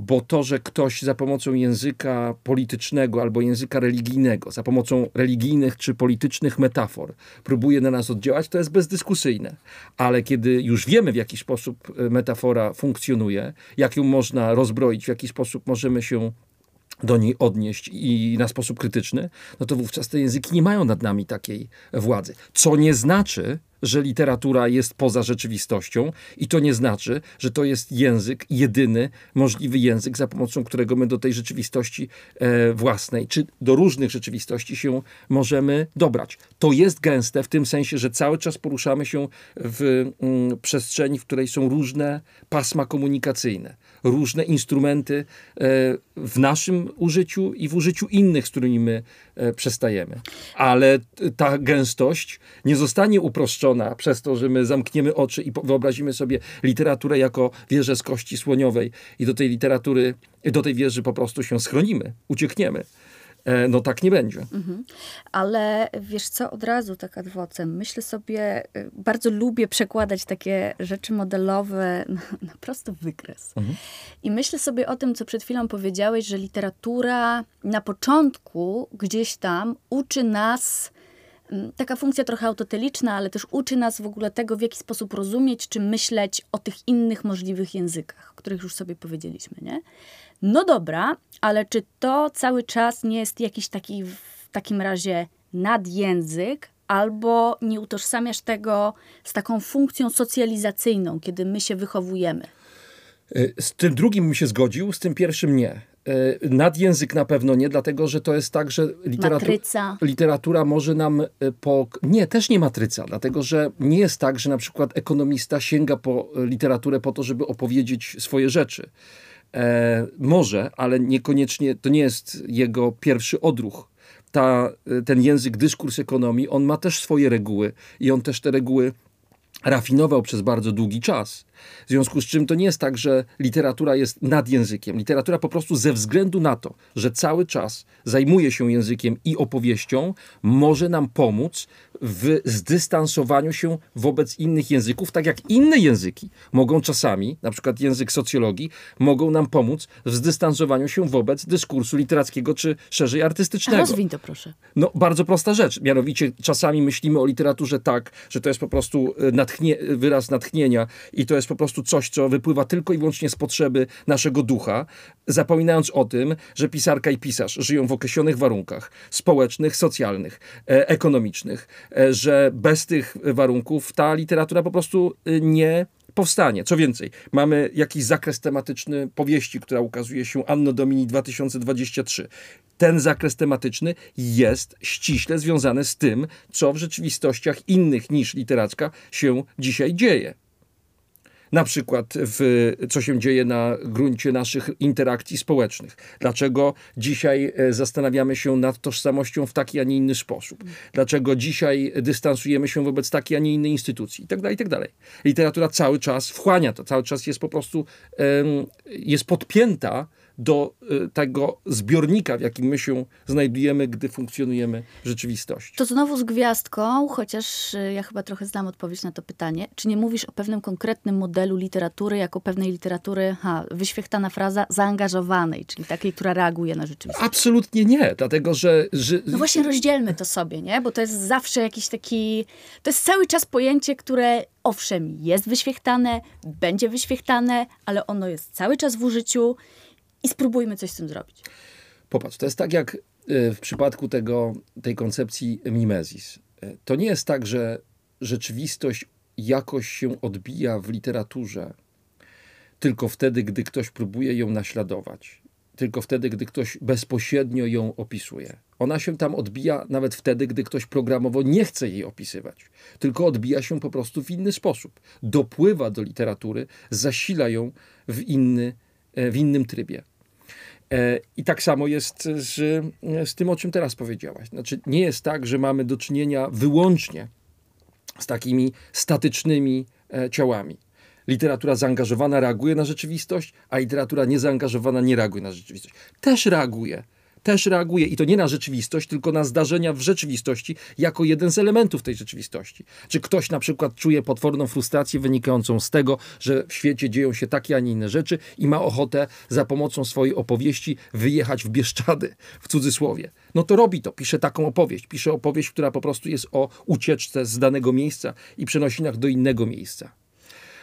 bo to, że ktoś za pomocą języka politycznego albo języka religijnego, za pomocą religijnych czy politycznych metafor próbuje na nas oddziałać, to jest bezdyskusyjne. Ale kiedy już wiemy, w jaki sposób e, metafora funkcjonuje, jak ją można rozbroić, w jaki sposób możemy się do niej odnieść i na sposób krytyczny, no to wówczas te języki nie mają nad nami takiej władzy. Co nie znaczy, że literatura jest poza rzeczywistością i to nie znaczy, że to jest język, jedyny możliwy język, za pomocą którego my do tej rzeczywistości e, własnej, czy do różnych rzeczywistości się możemy dobrać. To jest gęste w tym sensie, że cały czas poruszamy się w mm, przestrzeni, w której są różne pasma komunikacyjne, różne instrumenty e, w naszym użyciu i w użyciu innych, z którymi my przestajemy. Ale ta gęstość nie zostanie uproszczona przez to, że my zamkniemy oczy i wyobrazimy sobie literaturę jako wieżę z kości słoniowej i do tej literatury, do tej wieży po prostu się schronimy, uciekniemy e, no tak nie będzie. Mhm. Ale wiesz co, od razu tak adwocem, myślę sobie, y, bardzo lubię przekładać takie rzeczy modelowe na, na prosto wykres. Mhm. I myślę sobie o tym, co przed chwilą powiedziałeś, że literatura na początku gdzieś tam uczy nas Mm, taka funkcja trochę autoteliczna, ale też uczy nas w ogóle tego, w jaki sposób rozumieć czy myśleć o tych innych możliwych językach, o których już sobie powiedzieliśmy, nie? No dobra, ale czy to cały czas nie jest jakiś taki w takim razie nadjęzyk, albo nie utożsamiasz tego z taką funkcją socjalizacyjną, kiedy my się wychowujemy? Y, z tym drugim bym się zgodził, z tym pierwszym nie. E, nadjęzyk na pewno nie, dlatego że to jest tak, że literatura, literatura może nam e, po... Nie, też nie matryca, dlatego że nie jest tak, że na przykład ekonomista sięga po literaturę po to, żeby opowiedzieć swoje rzeczy. E, może, ale niekoniecznie, to nie jest jego pierwszy odruch. Ta, e, ten język, dyskurs ekonomii, on ma też swoje reguły i on też te reguły rafinował przez bardzo długi czas. W związku z czym to nie jest tak, że literatura jest nad językiem. Literatura po prostu ze względu na to, że cały czas zajmuje się językiem i opowieścią, może nam pomóc w zdystansowaniu się wobec innych języków, tak jak inne języki mogą czasami, na przykład język socjologii, mogą nam pomóc w zdystansowaniu się wobec dyskursu literackiego czy szerzej artystycznego. A rozwiń to proszę. No, bardzo prosta rzecz. Mianowicie czasami myślimy o literaturze tak, że to jest po prostu e, natchnie, wyraz natchnienia i to jest po prostu coś, co wypływa tylko i wyłącznie z potrzeby naszego ducha, zapominając o tym, że pisarka i pisarz żyją w określonych warunkach społecznych, socjalnych, e, ekonomicznych, e, że bez tych warunków ta literatura po prostu e, nie powstanie. Co więcej, mamy jakiś zakres tematyczny powieści, która ukazuje się Anno Domini 2023. Ten zakres tematyczny jest ściśle związany z tym, co w rzeczywistościach innych niż literacka się dzisiaj dzieje na przykład w, co się dzieje na gruncie naszych interakcji społecznych. Dlaczego dzisiaj e, zastanawiamy się nad tożsamością w taki, a nie inny sposób. Dlaczego dzisiaj dystansujemy się wobec takiej, a nie innej instytucji. I tak dalej, i tak. Literatura cały czas wchłania to, cały czas jest po prostu, jest podpięta do y, tego zbiornika, w jakim my się znajdujemy, gdy funkcjonujemy w rzeczywistości. To znowu z gwiazdką, chociaż y, ja chyba trochę znam odpowiedź na to pytanie. Czy nie mówisz o pewnym konkretnym modelu literatury, jako pewnej literatury, ha, wyświechtana fraza, zaangażowanej, czyli takiej, która reaguje na rzeczywistość? Absolutnie nie, dlatego że... że... No właśnie rozdzielmy to sobie, nie? Bo to jest zawsze jakiś taki... To jest cały czas pojęcie, które owszem, jest wyświechtane, będzie wyświechtane, ale ono jest cały czas w użyciu i spróbujmy coś z tym zrobić. Popatrz, to jest tak jak y, w przypadku tego, tej koncepcji mimezis. Y, to nie jest tak, że rzeczywistość jakoś się odbija w literaturze tylko wtedy, gdy ktoś próbuje ją naśladować, tylko wtedy, gdy ktoś bezpośrednio ją opisuje. Ona się tam odbija nawet wtedy, gdy ktoś programowo nie chce jej opisywać, tylko odbija się po prostu w inny sposób. Dopływa do literatury, zasila ją w inny, w innym trybie. E, I tak samo jest z, z tym, o czym teraz powiedziałaś. Znaczy, nie jest tak, że mamy do czynienia wyłącznie z takimi statycznymi e, ciałami. Literatura zaangażowana reaguje na rzeczywistość, a literatura niezaangażowana nie reaguje na rzeczywistość. Też reaguje też reaguje i to nie na rzeczywistość, tylko na zdarzenia w rzeczywistości jako jeden z elementów tej rzeczywistości. Czy ktoś na przykład czuje potworną frustrację wynikającą z tego, że w świecie dzieją się takie, a nie inne rzeczy i ma ochotę za pomocą swojej opowieści wyjechać w Bieszczady, w cudzysłowie. No to robi to, pisze taką opowieść. Pisze opowieść, która po prostu jest o ucieczce z danego miejsca i przenosinach do innego miejsca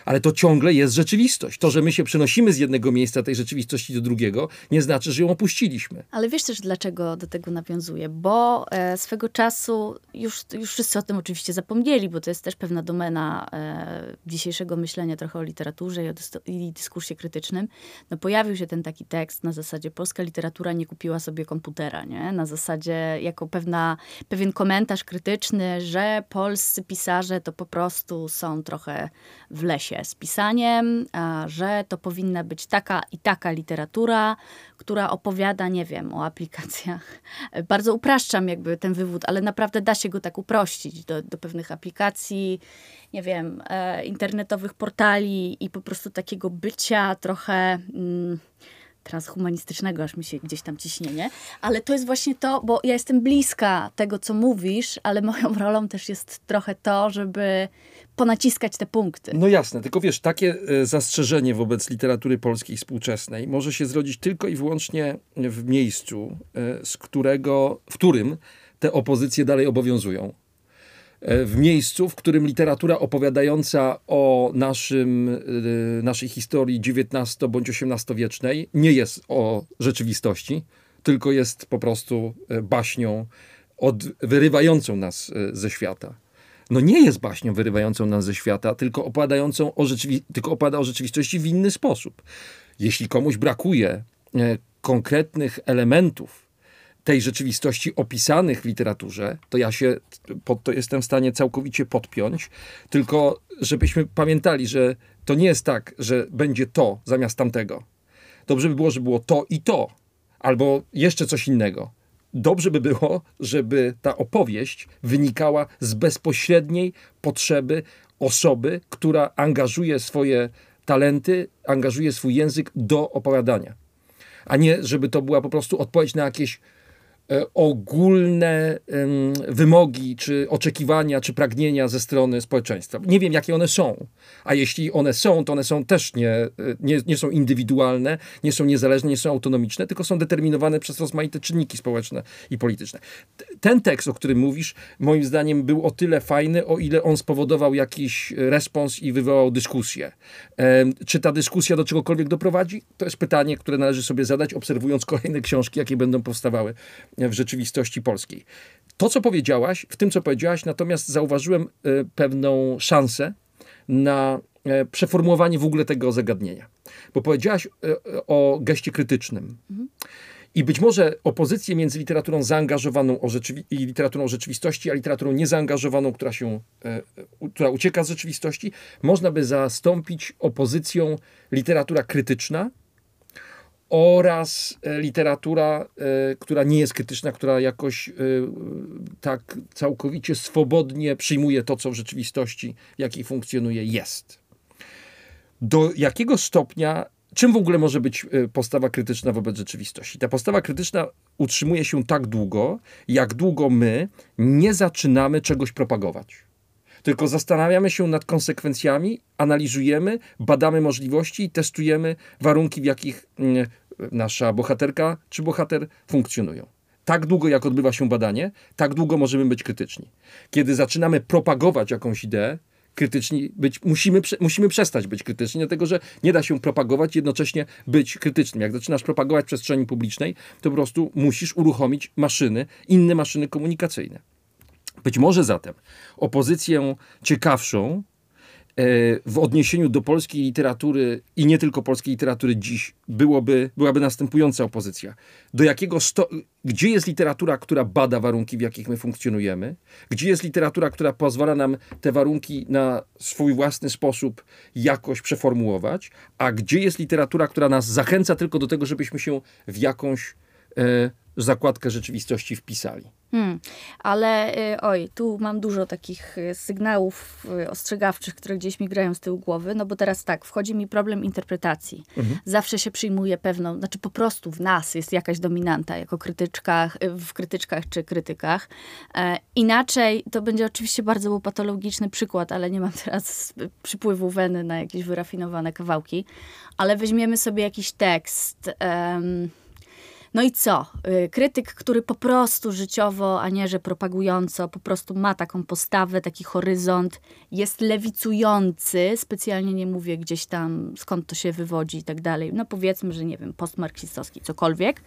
ale to ciągle jest rzeczywistość. To, że my się przenosimy z jednego miejsca tej rzeczywistości do drugiego, nie znaczy, że ją opuściliśmy. Ale wiesz też, dlaczego do tego nawiązuję? Bo e, swego czasu, już, już wszyscy o tym oczywiście zapomnieli, bo to jest też pewna domena e, dzisiejszego myślenia trochę o literaturze i o i dyskursie krytycznym. No, pojawił się ten taki tekst na zasadzie polska literatura nie kupiła sobie komputera, nie? Na zasadzie jako pewna, pewien komentarz krytyczny, że polscy pisarze to po prostu są trochę w lesie z pisaniem, że to powinna być taka i taka literatura, która opowiada, nie wiem, o aplikacjach. <laughs> Bardzo upraszczam jakby ten wywód, ale naprawdę da się go tak uprościć do, do pewnych aplikacji, nie wiem, e, internetowych portali i po prostu takiego bycia trochę. Mm, transhumanistycznego, aż mi się gdzieś tam ciśnie, nie? Ale to jest właśnie to, bo ja jestem bliska tego, co mówisz, ale moją <laughs> rolą też jest trochę to, żeby ponaciskać te punkty. No jasne, tylko wiesz, takie e, zastrzeżenie wobec literatury polskiej współczesnej może się zrodzić tylko i wyłącznie w miejscu, e, z którego, w którym te opozycje dalej obowiązują. E, w miejscu, w którym literatura opowiadająca o naszym, naszej historii XIX bądź XVIII wiecznej nie jest o rzeczywistości, tylko jest po prostu baśnią od, wyrywającą nas ze świata no nie jest baśnią wyrywającą nas ze świata, tylko opadającą o, rzeczywi- tylko opada o rzeczywistości w inny sposób. Jeśli komuś brakuje e, konkretnych elementów tej rzeczywistości opisanych w literaturze, to ja się pod to jestem w stanie całkowicie podpiąć, tylko żebyśmy pamiętali, że to nie jest tak, że będzie to zamiast tamtego. Dobrze by było, żeby było to i to, albo jeszcze coś innego dobrze by było, żeby ta opowieść wynikała z bezpośredniej potrzeby osoby, która angażuje swoje talenty, angażuje swój język do opowiadania. A nie, żeby to była po prostu odpowiedź na jakieś ogólne wymogi, czy oczekiwania, czy pragnienia ze strony społeczeństwa. Nie wiem, jakie one są, a jeśli one są, to one są też nie, e, nie, nie są indywidualne, nie są niezależne, nie są autonomiczne, tylko są determinowane przez rozmaite czynniki społeczne i polityczne. Ten tekst, o którym mówisz, moim zdaniem był o tyle fajny, o ile on spowodował jakiś respons i wywołał dyskusję. Czy ta dyskusja do czegokolwiek doprowadzi? To jest pytanie, które należy sobie zadać, obserwując kolejne książki, jakie będą powstawały w rzeczywistości polskiej. To, co powiedziałaś, w tym, co powiedziałaś, natomiast zauważyłem e, pewną szansę na e, przeformułowanie w ogóle tego zagadnienia. Bo powiedziałaś e, o geście krytycznym. Mhm. I być może opozycję między literaturą zaangażowaną i literaturą rzeczywistości, a literaturą niezaangażowaną, która, się, która ucieka z rzeczywistości, można by zastąpić opozycją literatura krytyczna, oraz e, literatura, e, która nie jest krytyczna, która jakoś e, tak całkowicie swobodnie przyjmuje to, co w rzeczywistości, jakiej funkcjonuje, jest. Do jakiego stopnia, czym w ogóle może być postawa krytyczna wobec rzeczywistości? Ta postawa krytyczna utrzymuje się tak długo, jak długo my nie zaczynamy czegoś propagować tylko zastanawiamy się nad konsekwencjami, analizujemy, badamy możliwości i testujemy warunki, w jakich mm, nasza bohaterka czy bohater funkcjonują. Tak długo, jak odbywa się badanie, tak długo możemy być krytyczni. Kiedy zaczynamy propagować jakąś ideę, krytyczni być, musimy, musimy przestać być krytyczni, dlatego że nie da się propagować, jednocześnie być krytycznym. Jak zaczynasz propagować w przestrzeni publicznej, to po prostu musisz uruchomić maszyny, inne maszyny komunikacyjne. Być może zatem opozycję ciekawszą e, w odniesieniu do polskiej literatury i nie tylko polskiej literatury dziś byłoby, byłaby następująca opozycja. Do jakiego sto... Gdzie jest literatura, która bada warunki, w jakich my funkcjonujemy? Gdzie jest literatura, która pozwala nam te warunki na swój własny sposób jakoś przeformułować? A gdzie jest literatura, która nas zachęca tylko do tego, żebyśmy się w jakąś e, zakładkę rzeczywistości wpisali. Hmm, ale y, oj, tu mam dużo takich y, sygnałów y, ostrzegawczych, które gdzieś mi grają z tyłu głowy, no bo teraz tak, wchodzi mi problem interpretacji. Mhm. Zawsze się przyjmuje pewną, znaczy po prostu w nas jest jakaś dominanta, jako krytyczkach, w krytyczkach czy krytykach. E, inaczej, to będzie oczywiście bardzo łopatologiczny przykład, ale nie mam <laughs> teraz przypływu weny na jakieś wyrafinowane kawałki, ale weźmiemy sobie jakiś tekst... Um, no i co? Y, krytyk, który po prostu życiowo, a nie że propagująco, po prostu ma taką postawę, taki horyzont, jest lewicujący, specjalnie nie mówię gdzieś tam skąd to się wywodzi i tak dalej. No powiedzmy, że nie wiem, postmarksistowski, cokolwiek.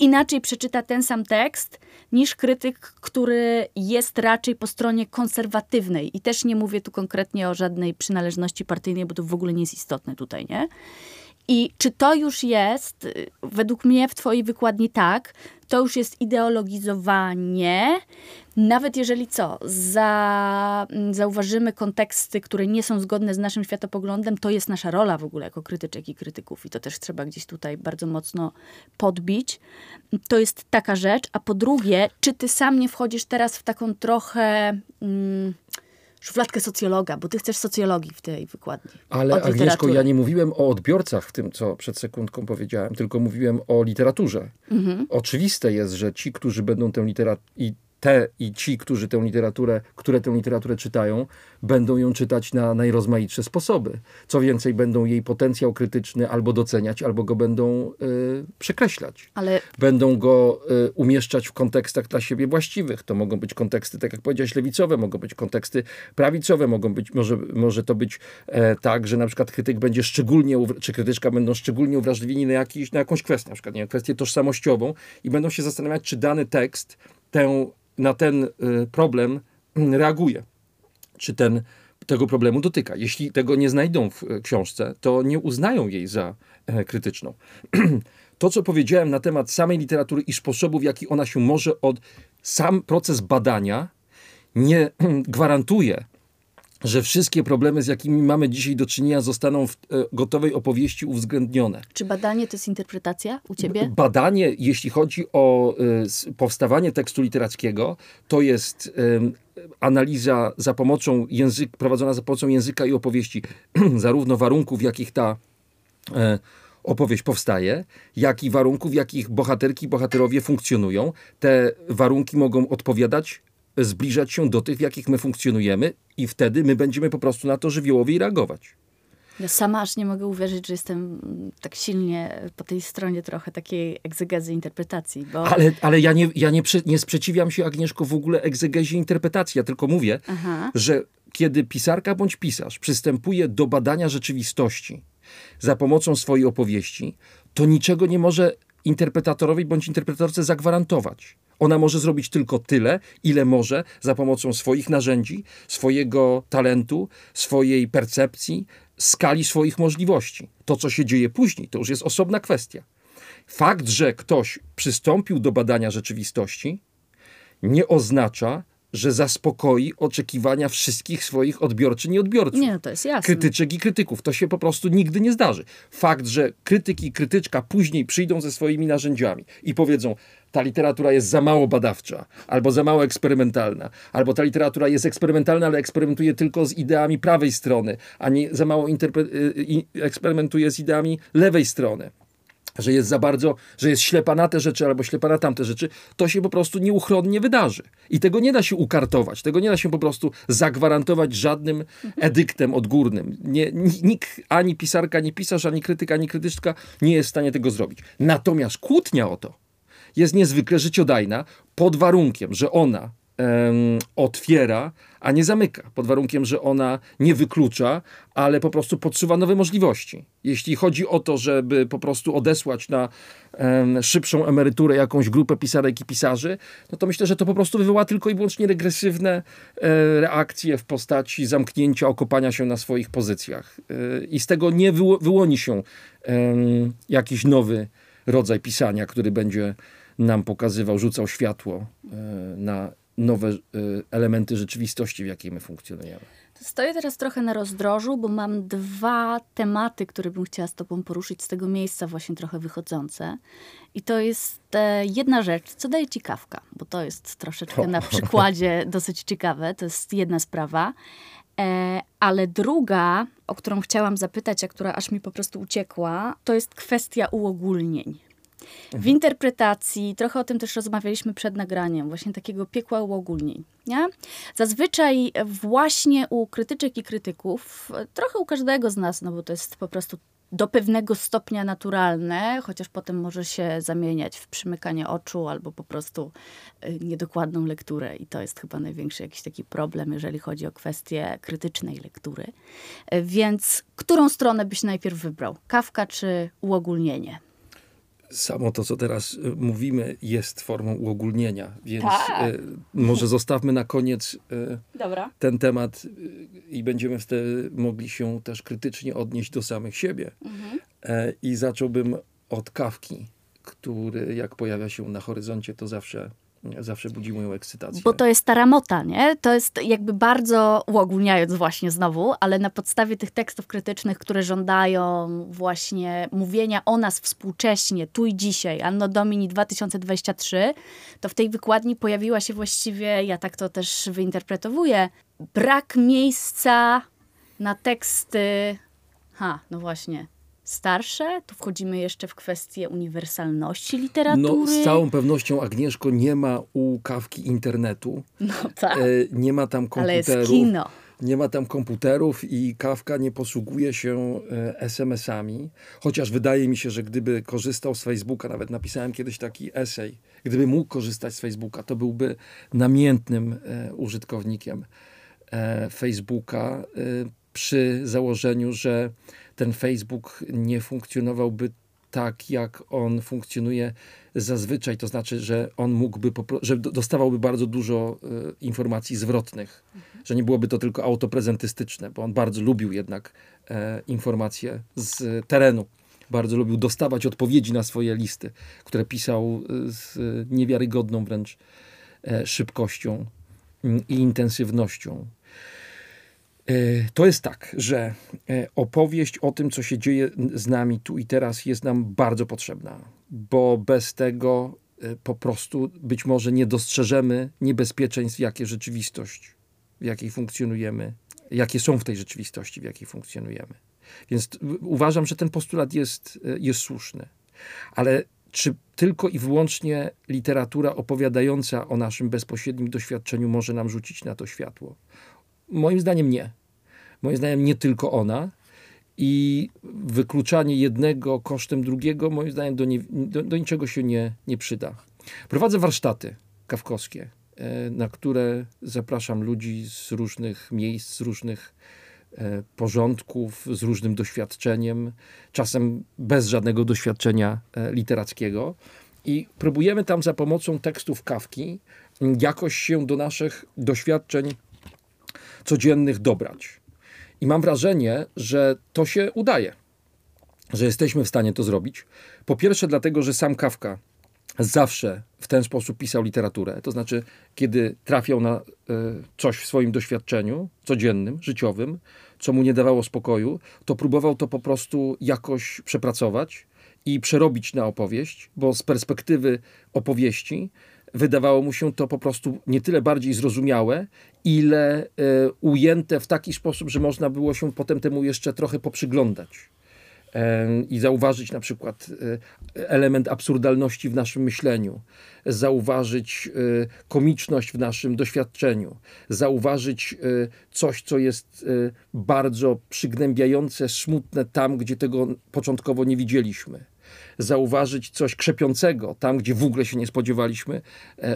Inaczej przeczyta ten sam tekst niż krytyk, który jest raczej po stronie konserwatywnej. I też nie mówię tu konkretnie o żadnej przynależności partyjnej, bo to w ogóle nie jest istotne tutaj, nie? I czy to już jest, y, według mnie w Twojej wykładni tak, to już jest ideologizowanie, nawet jeżeli co, za, mm, zauważymy konteksty, które nie są zgodne z naszym światopoglądem, to jest nasza rola w ogóle jako krytyczek i krytyków i to też trzeba gdzieś tutaj bardzo mocno podbić. To jest taka rzecz. A po drugie, czy ty sam nie wchodzisz teraz w taką trochę... Mm, szufladkę socjologa, bo ty chcesz socjologii w tej wykładni. Ale Agnieszko, ja nie mówiłem o odbiorcach w tym, co przed sekundką powiedziałem, tylko mówiłem o literaturze. Mhm. Oczywiste jest, że ci, którzy będą tę literaturę te i ci, którzy tę literaturę, które tę literaturę czytają, będą ją czytać na najrozmaitsze sposoby. Co więcej, będą jej potencjał krytyczny albo doceniać, albo go będą y, przekreślać. Ale... Będą go y, umieszczać w kontekstach dla siebie właściwych. To mogą być konteksty, tak jak powiedziałeś, lewicowe, mogą być konteksty prawicowe, mogą być, może, może to być e, tak, że na przykład krytyk będzie szczególnie, czy krytyczka będą szczególnie uwrażliwieni na, jakiś, na jakąś kwestię, na przykład nie, kwestię tożsamościową i będą się zastanawiać, czy dany tekst tę na ten y, problem reaguje, czy ten, tego problemu dotyka. Jeśli tego nie znajdą w y, książce, to nie uznają jej za e, krytyczną. <clears throat> To, co powiedziałem na temat samej literatury i sposobu, w jaki ona się może od sam proces badania nie <clears throat> gwarantuje że wszystkie problemy, z jakimi mamy dzisiaj do czynienia, zostaną w e, gotowej opowieści uwzględnione. Czy badanie to jest interpretacja u ciebie? Badanie, jeśli chodzi o e, powstawanie tekstu literackiego, to jest analiza za pomocą języka, prowadzona za pomocą języka i opowieści, <clears throat> zarówno warunków, w jakich ta e, opowieść powstaje, jakich warunków, w jakich bohaterki i bohaterowie funkcjonują. Te warunki mogą odpowiadać, zbliżać się do tych, w jakich my funkcjonujemy i wtedy my będziemy po prostu na to żywiołowi reagować. Ja sama aż nie mogę uwierzyć, że jestem tak silnie po tej stronie trochę takiej egzegezy interpretacji. Bo... Ale, ale ja, nie, ja nie, nie sprzeciwiam się, Agnieszko, w ogóle egzegezie interpretacji. Ja tylko mówię, Aha. że kiedy pisarka bądź pisarz przystępuje do badania rzeczywistości za pomocą swojej opowieści, to niczego nie może interpretatorowi bądź interpretatorce zagwarantować. Ona może zrobić tylko tyle, ile może za pomocą swoich narzędzi, swojego talentu, swojej percepcji, skali swoich możliwości. To, co się dzieje później, to już jest osobna kwestia. Fakt, że ktoś przystąpił do badania rzeczywistości, nie oznacza, że zaspokoi oczekiwania wszystkich swoich odbiorczyń i odbiorców. Nie, to jest jasne. Krytyczek i krytyków. To się po prostu nigdy nie zdarzy. Fakt, że krytyk i krytyczka później przyjdą ze swoimi narzędziami i powiedzą, ta literatura jest za mało badawcza, albo za mało eksperymentalna, albo ta literatura jest eksperymentalna, ale eksperymentuje tylko z ideami prawej strony, a nie za mało y, eksperymentuje z ideami lewej strony że jest za bardzo, że jest ślepa na te rzeczy albo ślepa na tamte rzeczy, to się po prostu nieuchronnie wydarzy. I tego nie da się ukartować, tego nie da się po prostu zagwarantować żadnym edyktem odgórnym. Nie, nikt, ani pisarka, ani pisarz, ani krytyka, ani krytyczka nie jest w stanie tego zrobić. Natomiast kłótnia o to jest niezwykle życiodajna pod warunkiem, że ona otwiera, a nie zamyka. Pod warunkiem, że ona nie wyklucza, ale po prostu podsuwa nowe możliwości. Jeśli chodzi o to, żeby po prostu odesłać na szybszą emeryturę jakąś grupę pisarek i pisarzy, no to myślę, że to po prostu wywoła tylko i wyłącznie regresywne e, reakcje w postaci zamknięcia, okopania się na swoich pozycjach. E, I z tego nie wyłoni się jakiś nowy rodzaj pisania, który będzie nam pokazywał, rzucał światło e, na nowe y, elementy rzeczywistości, w jakiej my funkcjonujemy. Stoję teraz trochę na rozdrożu, bo mam dwa tematy, które bym chciała z Tobą poruszyć z tego miejsca, właśnie trochę wychodzące. I to jest e, jedna rzecz, co daje Ci kawka, bo to jest troszeczkę na <laughs> przykładzie dosyć ciekawe. To jest jedna sprawa. E, ale druga, o którą chciałam zapytać, a która aż mi po prostu uciekła, to jest kwestia uogólnień. W interpretacji, trochę o tym też rozmawialiśmy przed nagraniem, właśnie takiego piekła uogólnień. Nie? Zazwyczaj właśnie u krytyczek i krytyków, trochę u każdego z nas, no bo to jest po prostu do pewnego stopnia naturalne, chociaż potem może się zamieniać w przymykanie oczu albo po prostu y, niedokładną lekturę. I to jest chyba największy jakiś taki problem, jeżeli chodzi o kwestię krytycznej lektury. Y, więc którą stronę byś najpierw wybrał? Kawka czy uogólnienie? Samo to, co teraz y, mówimy, jest formą uogólnienia, więc tak. Y, może zostawmy na koniec y, ten temat i będziemy wtedy mogli się też krytycznie odnieść do samych siebie. Mhm. E, I zacząłbym od kawki, który jak pojawia się na horyzoncie, to zawsze zawsze budzi moją ekscytację. Bo to jest taramota, nie? To jest jakby bardzo uogólniając właśnie znowu, ale na podstawie tych tekstów krytycznych, które żądają właśnie mówienia o nas współcześnie, tu i dzisiaj, Anno Domini 2023, to w tej wykładni pojawiła się właściwie, ja tak to też wyinterpretowuję, brak miejsca na teksty, ha, no właśnie, starsze? Tu wchodzimy jeszcze w kwestię uniwersalności literatury. No, z całą pewnością, Agnieszko, nie ma u kawki internetu. No tak. E, nie ma tam komputerów. Ale jest kino. Nie ma tam komputerów i Kawka nie posługuje się e, SMS-ami. Chociaż wydaje mi się, że gdyby korzystał z Facebooka, nawet napisałem kiedyś taki esej, gdyby mógł korzystać z Facebooka, to byłby namiętnym e, użytkownikiem e, Facebooka e, przy założeniu, że ten Facebook nie funkcjonowałby tak, jak on funkcjonuje zazwyczaj, to znaczy, że on mógłby, że dostawałby bardzo dużo y, informacji zwrotnych, mhm. że nie byłoby to tylko autoprezentystyczne, bo on bardzo lubił jednak e, informacje z terenu. Bardzo lubił dostawać odpowiedzi na swoje listy, które pisał e, z niewiarygodną wręcz szybkością mm, i intensywnością. E, to jest tak, że e, opowieść o tym, co się dzieje z nami tu i teraz, jest nam bardzo potrzebna, bo bez tego e, po prostu być może nie dostrzeżemy niebezpieczeństw, jakie rzeczywistość, w jakiej funkcjonujemy, jakie są w tej rzeczywistości, w jakiej funkcjonujemy. Więc uważam, że ten postulat jest, jest słuszny. Ale czy tylko i wyłącznie literatura opowiadająca o naszym bezpośrednim doświadczeniu może nam rzucić na to światło? Moim zdaniem nie. Moim zdaniem nie tylko ona. I wykluczanie jednego kosztem drugiego, moim zdaniem, do, nie, do, do niczego się nie, nie przyda. Prowadzę warsztaty kawkowskie, e, na które zapraszam ludzi z różnych miejsc, z różnych e, porządków, z różnym doświadczeniem, czasem bez żadnego doświadczenia e, literackiego. I próbujemy tam za pomocą tekstów kawki jakoś się do naszych doświadczeń codziennych dobrać. I mam wrażenie, że to się udaje, że jesteśmy w stanie to zrobić. Po pierwsze, dlatego, że sam Kawka zawsze w ten sposób pisał literaturę. To znaczy, kiedy trafiał na y, coś w swoim doświadczeniu codziennym, życiowym, co mu nie dawało spokoju, to próbował to po prostu jakoś przepracować i przerobić na opowieść, bo z perspektywy opowieści wydawało mu się to po prostu nie tyle bardziej zrozumiałe, ile y, ujęte w taki sposób, że można było się potem temu jeszcze trochę poprzyglądać i zauważyć na przykład e, element absurdalności w naszym myśleniu, zauważyć e, komiczność w naszym doświadczeniu, zauważyć e, coś, co jest bardzo przygnębiające, smutne tam, gdzie tego początkowo nie widzieliśmy. Zauważyć coś krzepiącego tam, gdzie w ogóle się nie spodziewaliśmy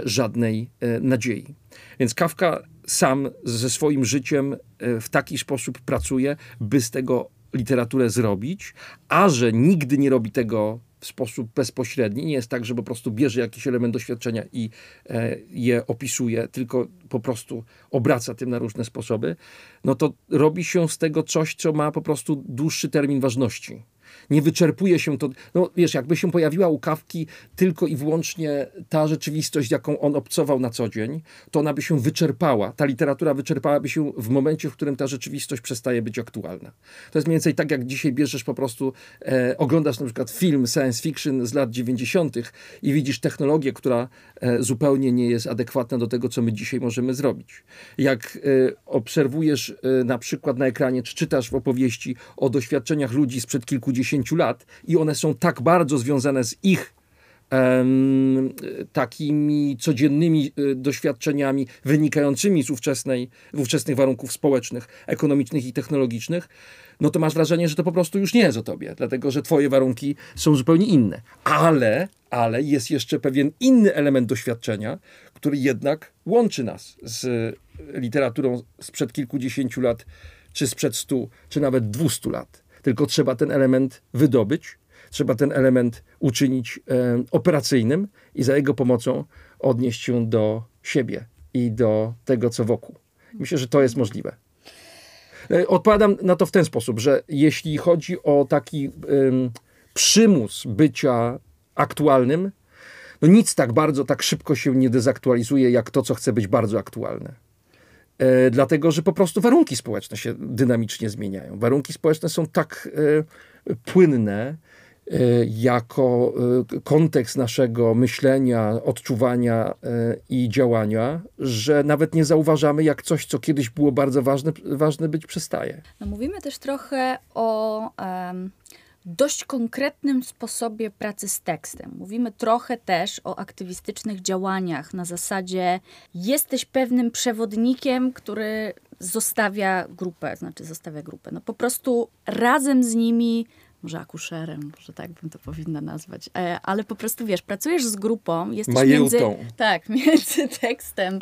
żadnej nadziei. Więc Kafka sam ze swoim życiem w taki sposób pracuje, by z tego literaturę zrobić, a że nigdy nie robi tego w sposób bezpośredni. Nie jest tak, że po prostu bierze jakiś element doświadczenia i e, je opisuje, tylko po prostu obraca tym na różne sposoby, no to robi się z tego coś, co ma po prostu dłuższy termin ważności nie wyczerpuje się to. No wiesz, jakby się pojawiła u Kawki tylko i wyłącznie ta rzeczywistość, jaką on obcował na co dzień, to ona by się wyczerpała. Ta literatura wyczerpałaby się w momencie, w którym ta rzeczywistość przestaje być aktualna. To jest mniej więcej tak, jak dzisiaj bierzesz po prostu, e, oglądasz na przykład film science fiction z lat 90. i widzisz technologię, która e, zupełnie nie jest adekwatna do tego, co my dzisiaj możemy zrobić. Jak e, obserwujesz e, na przykład na ekranie, czy czytasz w opowieści o doświadczeniach ludzi sprzed kilkudziesięciu lat i one są tak bardzo związane z ich um, takimi codziennymi e, doświadczeniami wynikającymi z ówczesnej, ówczesnych warunków społecznych, ekonomicznych i technologicznych, no to masz wrażenie, że to po prostu już nie jest o tobie, dlatego że twoje warunki są zupełnie inne. Ale, ale jest jeszcze pewien inny element doświadczenia, który jednak łączy nas z literaturą sprzed kilkudziesięciu lat, czy sprzed stu, czy nawet dwustu lat tylko trzeba ten element wydobyć, trzeba ten element uczynić e, operacyjnym i za jego pomocą odnieść się do siebie i do tego, co wokół. Myślę, że to jest możliwe. E, odpowiadam na to w ten sposób, że jeśli chodzi o taki przymus bycia aktualnym, no nic tak bardzo, tak szybko się nie dezaktualizuje, jak to, co chce być bardzo aktualne. E, dlatego że po prostu warunki społeczne się dynamicznie zmieniają. Warunki społeczne są tak e, płynne, e, jako kontekst naszego myślenia, odczuwania i działania, że nawet nie zauważamy, jak coś, co kiedyś było bardzo ważne, ważne być przestaje. No mówimy też trochę o um, dość konkretnym sposobie pracy z tekstem. Mówimy trochę też o aktywistycznych działaniach na zasadzie jesteś pewnym przewodnikiem, który zostawia grupę, znaczy zostawia grupę. No po prostu razem z nimi może akuszerem, że tak bym to powinna nazwać, e, ale po prostu wiesz, pracujesz z grupą, jesteś między, tak, <laughs> między tekstem,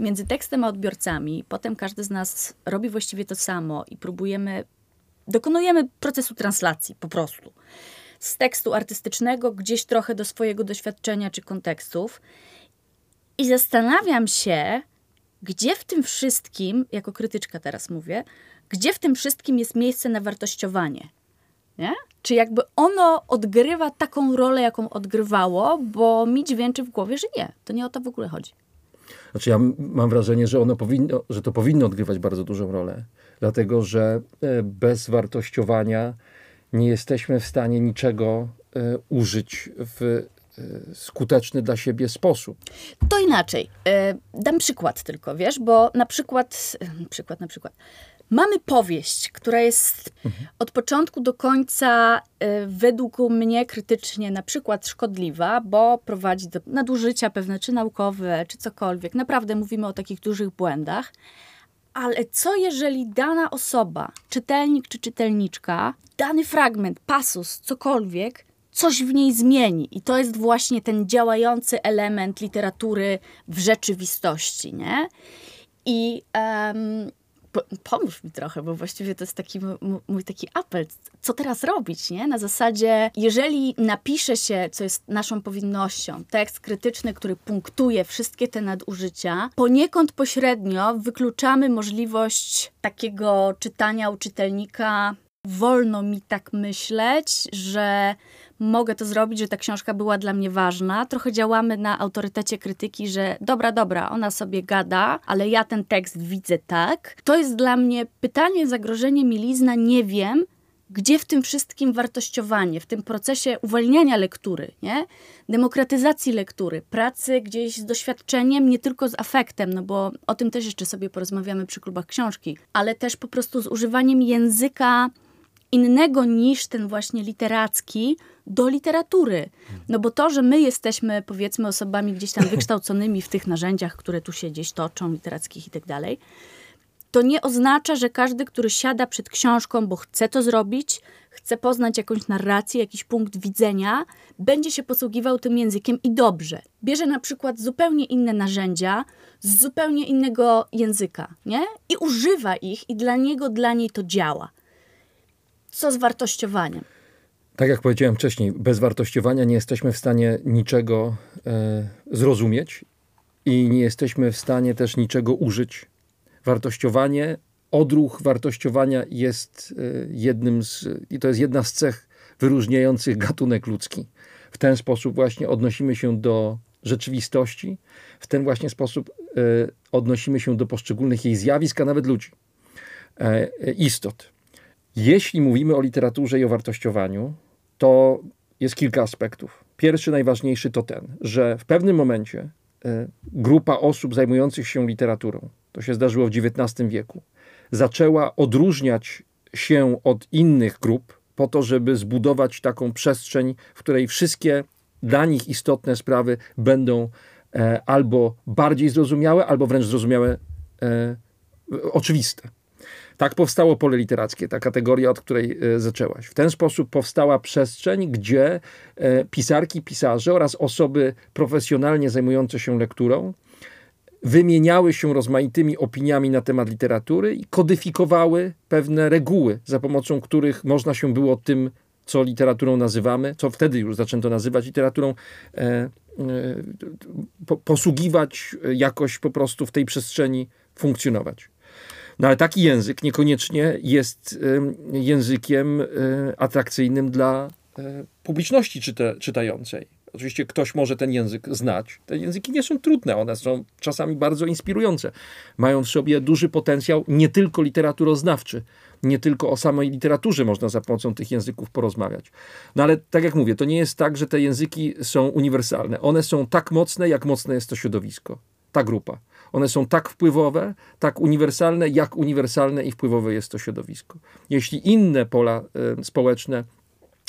między tekstem a odbiorcami. Potem każdy z nas robi właściwie to samo i próbujemy dokonujemy procesu translacji po prostu. Z tekstu artystycznego gdzieś trochę do swojego doświadczenia czy kontekstów. I zastanawiam się, gdzie w tym wszystkim, jako krytyczka teraz mówię, gdzie w tym wszystkim jest miejsce na wartościowanie. Nie? Czy jakby ono odgrywa taką rolę, jaką odgrywało, bo mi dźwięczy w głowie, że nie. To nie o to w ogóle chodzi. Znaczy ja mam wrażenie, że, ono powinno, że to powinno odgrywać bardzo dużą rolę dlatego że e, bez wartościowania nie jesteśmy w stanie niczego e, użyć w e, skuteczny dla siebie sposób. To inaczej. Dam przykład tylko, wiesz, bo na przykład, przykład na przykład, Mamy powieść, która jest mhm. od początku do końca według mnie krytycznie na przykład szkodliwa, bo prowadzi do nadużycia pewne, czy naukowe, czy cokolwiek. Naprawdę mówimy o takich dużych błędach. Ale co jeżeli dana osoba, czytelnik czy czytelniczka, dany fragment, pasus, cokolwiek, coś w niej zmieni? I to jest właśnie ten działający element literatury w rzeczywistości, nie? I um, pomóż mi trochę, bo właściwie to jest taki mój taki apel, co teraz robić, nie? Na zasadzie, jeżeli napisze się, co jest naszą powinnością, tekst krytyczny, który punktuje wszystkie te nadużycia, poniekąd pośrednio wykluczamy możliwość takiego czytania u czytelnika wolno mi tak myśleć, że mogę to zrobić, że ta książka była dla mnie ważna. Trochę działamy na autorytecie krytyki, że dobra, dobra, ona sobie gada, ale ja ten tekst widzę tak. To jest dla mnie pytanie, zagrożenie, milizna, nie wiem, gdzie w tym wszystkim wartościowanie, w tym procesie uwalniania lektury, nie? demokratyzacji lektury, pracy gdzieś z doświadczeniem, nie tylko z afektem, no bo o tym też jeszcze sobie porozmawiamy przy klubach książki, ale też po prostu z używaniem języka innego niż ten właśnie literacki do literatury. No bo to, że my jesteśmy powiedzmy osobami gdzieś tam <laughs> wykształconymi w tych narzędziach, które tu się gdzieś toczą, literackich i tak dalej, to nie oznacza, że każdy, który siada przed książką, bo chce to zrobić, chce poznać jakąś narrację, jakiś punkt widzenia, będzie się posługiwał tym językiem i dobrze. Bierze na przykład zupełnie inne narzędzia z zupełnie innego języka, nie? I używa ich i dla niego, dla niej to działa co z wartościowaniem? Tak jak powiedziałem wcześniej, bez wartościowania nie jesteśmy w stanie niczego e, zrozumieć i nie jesteśmy w stanie też niczego użyć. Wartościowanie, odruch wartościowania jest e, jednym z, i to jest jedna z cech wyróżniających gatunek ludzki. W ten sposób właśnie odnosimy się do rzeczywistości, w ten właśnie sposób e, odnosimy się do poszczególnych jej zjawisk, a nawet ludzi, e, istot. Jeśli mówimy o literaturze i o wartościowaniu, to jest kilka aspektów. Pierwszy, najważniejszy to ten, że w pewnym momencie e, grupa osób zajmujących się literaturą, to się zdarzyło w XIX wieku, zaczęła odróżniać się od innych grup po to, żeby zbudować taką przestrzeń, w której wszystkie dla nich istotne sprawy będą e, albo bardziej zrozumiałe, albo wręcz zrozumiałe e, oczywiste. Tak powstało pole literackie, ta kategoria, od której e, zaczęłaś. W ten sposób powstała przestrzeń, gdzie e, pisarki, pisarze oraz osoby profesjonalnie zajmujące się lekturą wymieniały się rozmaitymi opiniami na temat literatury i kodyfikowały pewne reguły, za pomocą których można się było tym, co literaturą nazywamy, co wtedy już zaczęto nazywać literaturą, e, e, po, posługiwać jakoś po prostu w tej przestrzeni funkcjonować. No ale taki język niekoniecznie jest językiem e, atrakcyjnym dla e, publiczności czyta, czytającej. Oczywiście ktoś może ten język znać. Te języki nie są trudne, one są czasami bardzo inspirujące. Mają w sobie duży potencjał nie tylko literaturoznawczy, nie tylko o samej literaturze można za pomocą tych języków porozmawiać. No ale tak jak mówię, to nie jest tak, że te języki są uniwersalne. One są tak mocne, jak mocne jest to środowisko, ta grupa. One są tak wpływowe, tak uniwersalne, jak uniwersalne i wpływowe jest to środowisko. Jeśli inne pola społeczne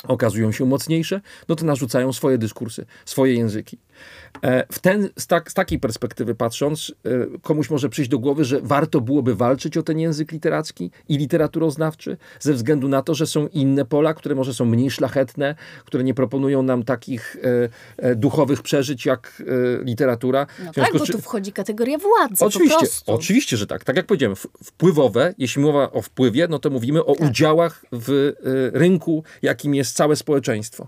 okazują się mocniejsze, no to narzucają swoje dyskursy, swoje języki. E, w ten, z, tak, z takiej perspektywy patrząc, e, komuś może przyjść do głowy, że warto byłoby walczyć o ten język literacki i literaturoznawczy, ze względu na to, że są inne pola, które może są mniej szlachetne, które nie proponują nam takich e, duchowych przeżyć jak literatura. No tak, bo tu wchodzi kategoria władzy. Oczywiście, oczywiście, że tak. Tak jak powiedziałem, wpływowe, jeśli mowa o wpływie, no to mówimy o tak. udziałach w rynku, jakim jest całe społeczeństwo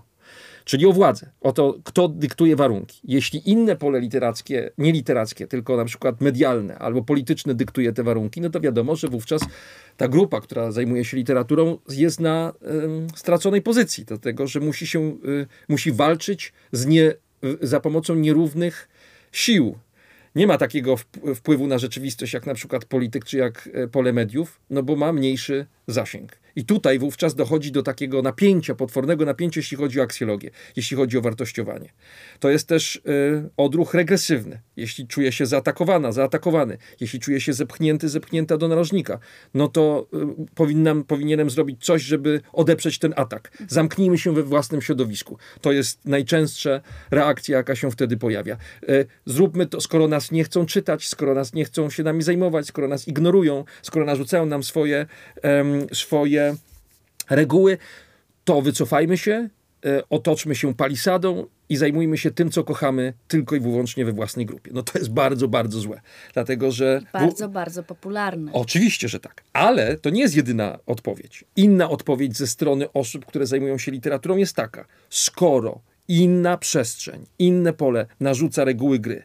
czyli o władzę, o to, kto dyktuje warunki. Jeśli inne pole literackie, nie literackie, tylko na przykład medialne albo polityczne dyktuje te warunki, no to wiadomo, że wówczas ta grupa, która zajmuje się literaturą, jest na y, straconej pozycji, dlatego że musi się, y, musi walczyć z nie, y, za pomocą nierównych sił nie ma takiego wpływu na rzeczywistość jak na przykład polityk czy jak e, pole mediów, no bo ma mniejszy zasięg. I tutaj wówczas dochodzi do takiego napięcia, potwornego napięcia, jeśli chodzi o aksjologię, jeśli chodzi o wartościowanie. To jest też y, odruch regresywny. jeśli czuję się zaatakowana, zaatakowany, jeśli czuję się zepchnięty, zepchnięta do narożnika, no to y, powinnam, powinienem zrobić coś, żeby odeprzeć ten atak. Zamknijmy się we własnym środowisku. To jest najczęstsza reakcja, jaka się wtedy pojawia. Y, zróbmy to, skoro nas nie chcą czytać, skoro nas nie chcą się nami zajmować, skoro nas ignorują, skoro narzucają nam swoje, swoje reguły, to wycofajmy się, e, otoczmy się palisadą i zajmujmy się tym, co kochamy, tylko i wyłącznie we własnej grupie. No to jest bardzo, bardzo złe. Dlatego, że. Bardzo, bardzo popularne. Oczywiście, że tak. Ale to nie jest jedyna odpowiedź. Inna odpowiedź ze strony osób, które zajmują się literaturą, jest taka: skoro inna przestrzeń, inne pole narzuca reguły gry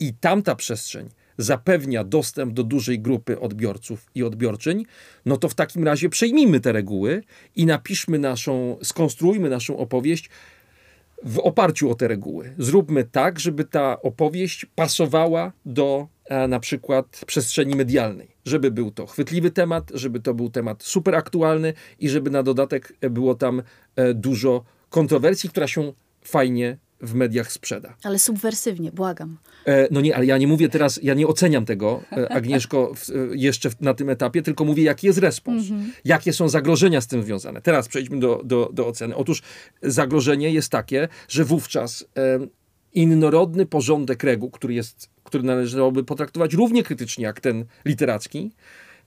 i tamta przestrzeń zapewnia dostęp do dużej grupy odbiorców i odbiorczyń, no to w takim razie przejmijmy te reguły i napiszmy naszą, skonstruujmy naszą opowieść w oparciu o te reguły. Zróbmy tak, żeby ta opowieść pasowała do a, e, na przykład przestrzeni medialnej. Żeby był to chwytliwy temat, żeby to był temat super aktualny i żeby na dodatek było tam e, dużo kontrowersji, która się fajnie w mediach sprzeda. Ale subwersywnie, błagam. E, no nie, ale ja nie mówię teraz, ja nie oceniam tego, e, Agnieszko, w, e, jeszcze na tym etapie, tylko mówię, jaki jest respons. Mm -hmm. Jakie są zagrożenia z tym związane. Teraz przejdźmy do, do, do oceny. Otóż zagrożenie jest takie, że wówczas e, innorodny porządek reguł, który, jest, który należałoby potraktować równie krytycznie jak ten literacki,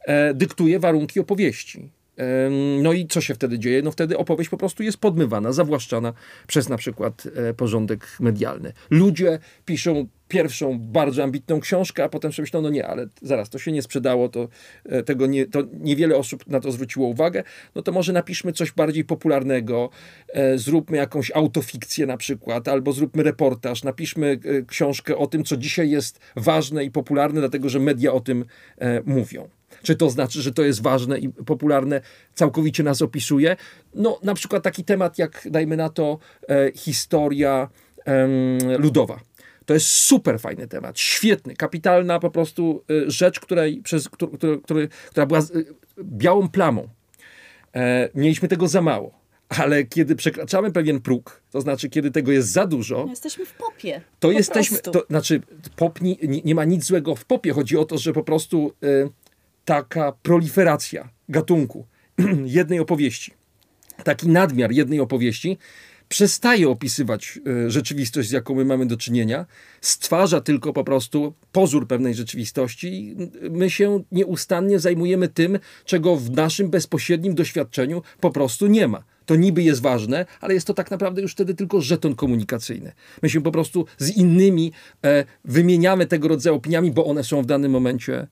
e, dyktuje warunki opowieści. No i co się wtedy dzieje? No wtedy opowieść po prostu jest podmywana, zawłaszczana przez na przykład e, porządek medialny. Ludzie piszą pierwszą bardzo ambitną książkę, a potem sobie myślą, no nie, ale zaraz, to się nie sprzedało, to, e, tego nie, to niewiele osób na to zwróciło uwagę, no to może napiszmy coś bardziej popularnego, e, zróbmy jakąś autofikcję na przykład, albo zróbmy reportaż, napiszmy książkę o tym, co dzisiaj jest ważne i popularne, dlatego że media o tym mówią. Czy to znaczy, że to jest ważne i popularne, całkowicie nas opisuje? No, na przykład taki temat jak, dajmy na to, e, historia e, ludowa. To jest super fajny temat, świetny, kapitalna po prostu e, rzecz, której, przez, który, który, która była e, białą plamą. E, mieliśmy tego za mało. Ale kiedy przekraczamy pewien próg, to znaczy kiedy tego jest za dużo. No jesteśmy w popie. To jesteśmy. To, znaczy, pop nie, nie, ma nic złego w popie. Chodzi o to, że po prostu y, taka proliferacja gatunku <clears throat> jednej opowieści, taki nadmiar jednej opowieści przestaje opisywać y, rzeczywistość, z jaką my mamy do czynienia, stwarza tylko po prostu pozór pewnej rzeczywistości. My się nieustannie zajmujemy tym, czego w naszym bezpośrednim doświadczeniu po prostu nie ma. To niby jest ważne, ale jest to tak naprawdę już wtedy tylko żeton komunikacyjny. My się po prostu z innymi e, wymieniamy tego rodzaju opiniami, bo one są w danym momencie e,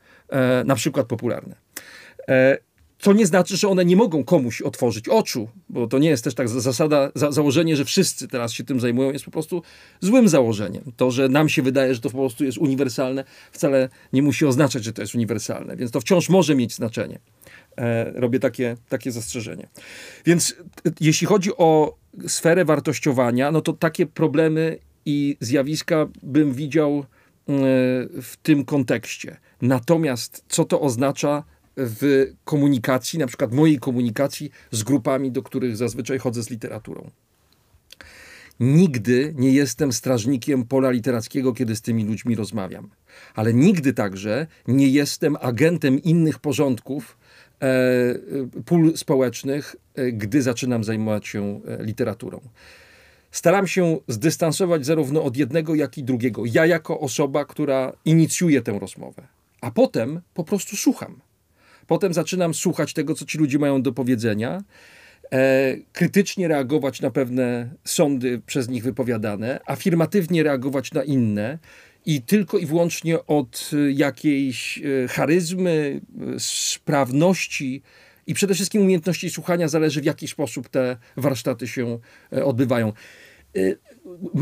na przykład popularne. E, co nie znaczy, że one nie mogą komuś otworzyć oczu, bo to nie jest też tak zasada, za, założenie, że wszyscy teraz się tym zajmują, jest po prostu złym założeniem. To, że nam się wydaje, że to po prostu jest uniwersalne, wcale nie musi oznaczać, że to jest uniwersalne, więc to wciąż może mieć znaczenie. E, robię takie, takie zastrzeżenie. Więc jeśli chodzi o sferę wartościowania, no to takie problemy i zjawiska bym widział e, w tym kontekście. Natomiast co to oznacza w komunikacji, na przykład mojej komunikacji z grupami, do których zazwyczaj chodzę z literaturą? Nigdy nie jestem strażnikiem pola literackiego, kiedy z tymi ludźmi rozmawiam, ale nigdy także nie jestem agentem innych porządków, E, pól społecznych, e, gdy zaczynam zajmować się e, literaturą. Staram się zdystansować zarówno od jednego, jak i drugiego. Ja, jako osoba, która inicjuje tę rozmowę, a potem po prostu słucham. Potem zaczynam słuchać tego, co ci ludzie mają do powiedzenia, e, krytycznie reagować na pewne sądy przez nich wypowiadane, afirmatywnie reagować na inne i tylko i wyłącznie od jakiejś y, charyzmy, y, sprawności i przede wszystkim umiejętności słuchania zależy, w jaki sposób te warsztaty się odbywają.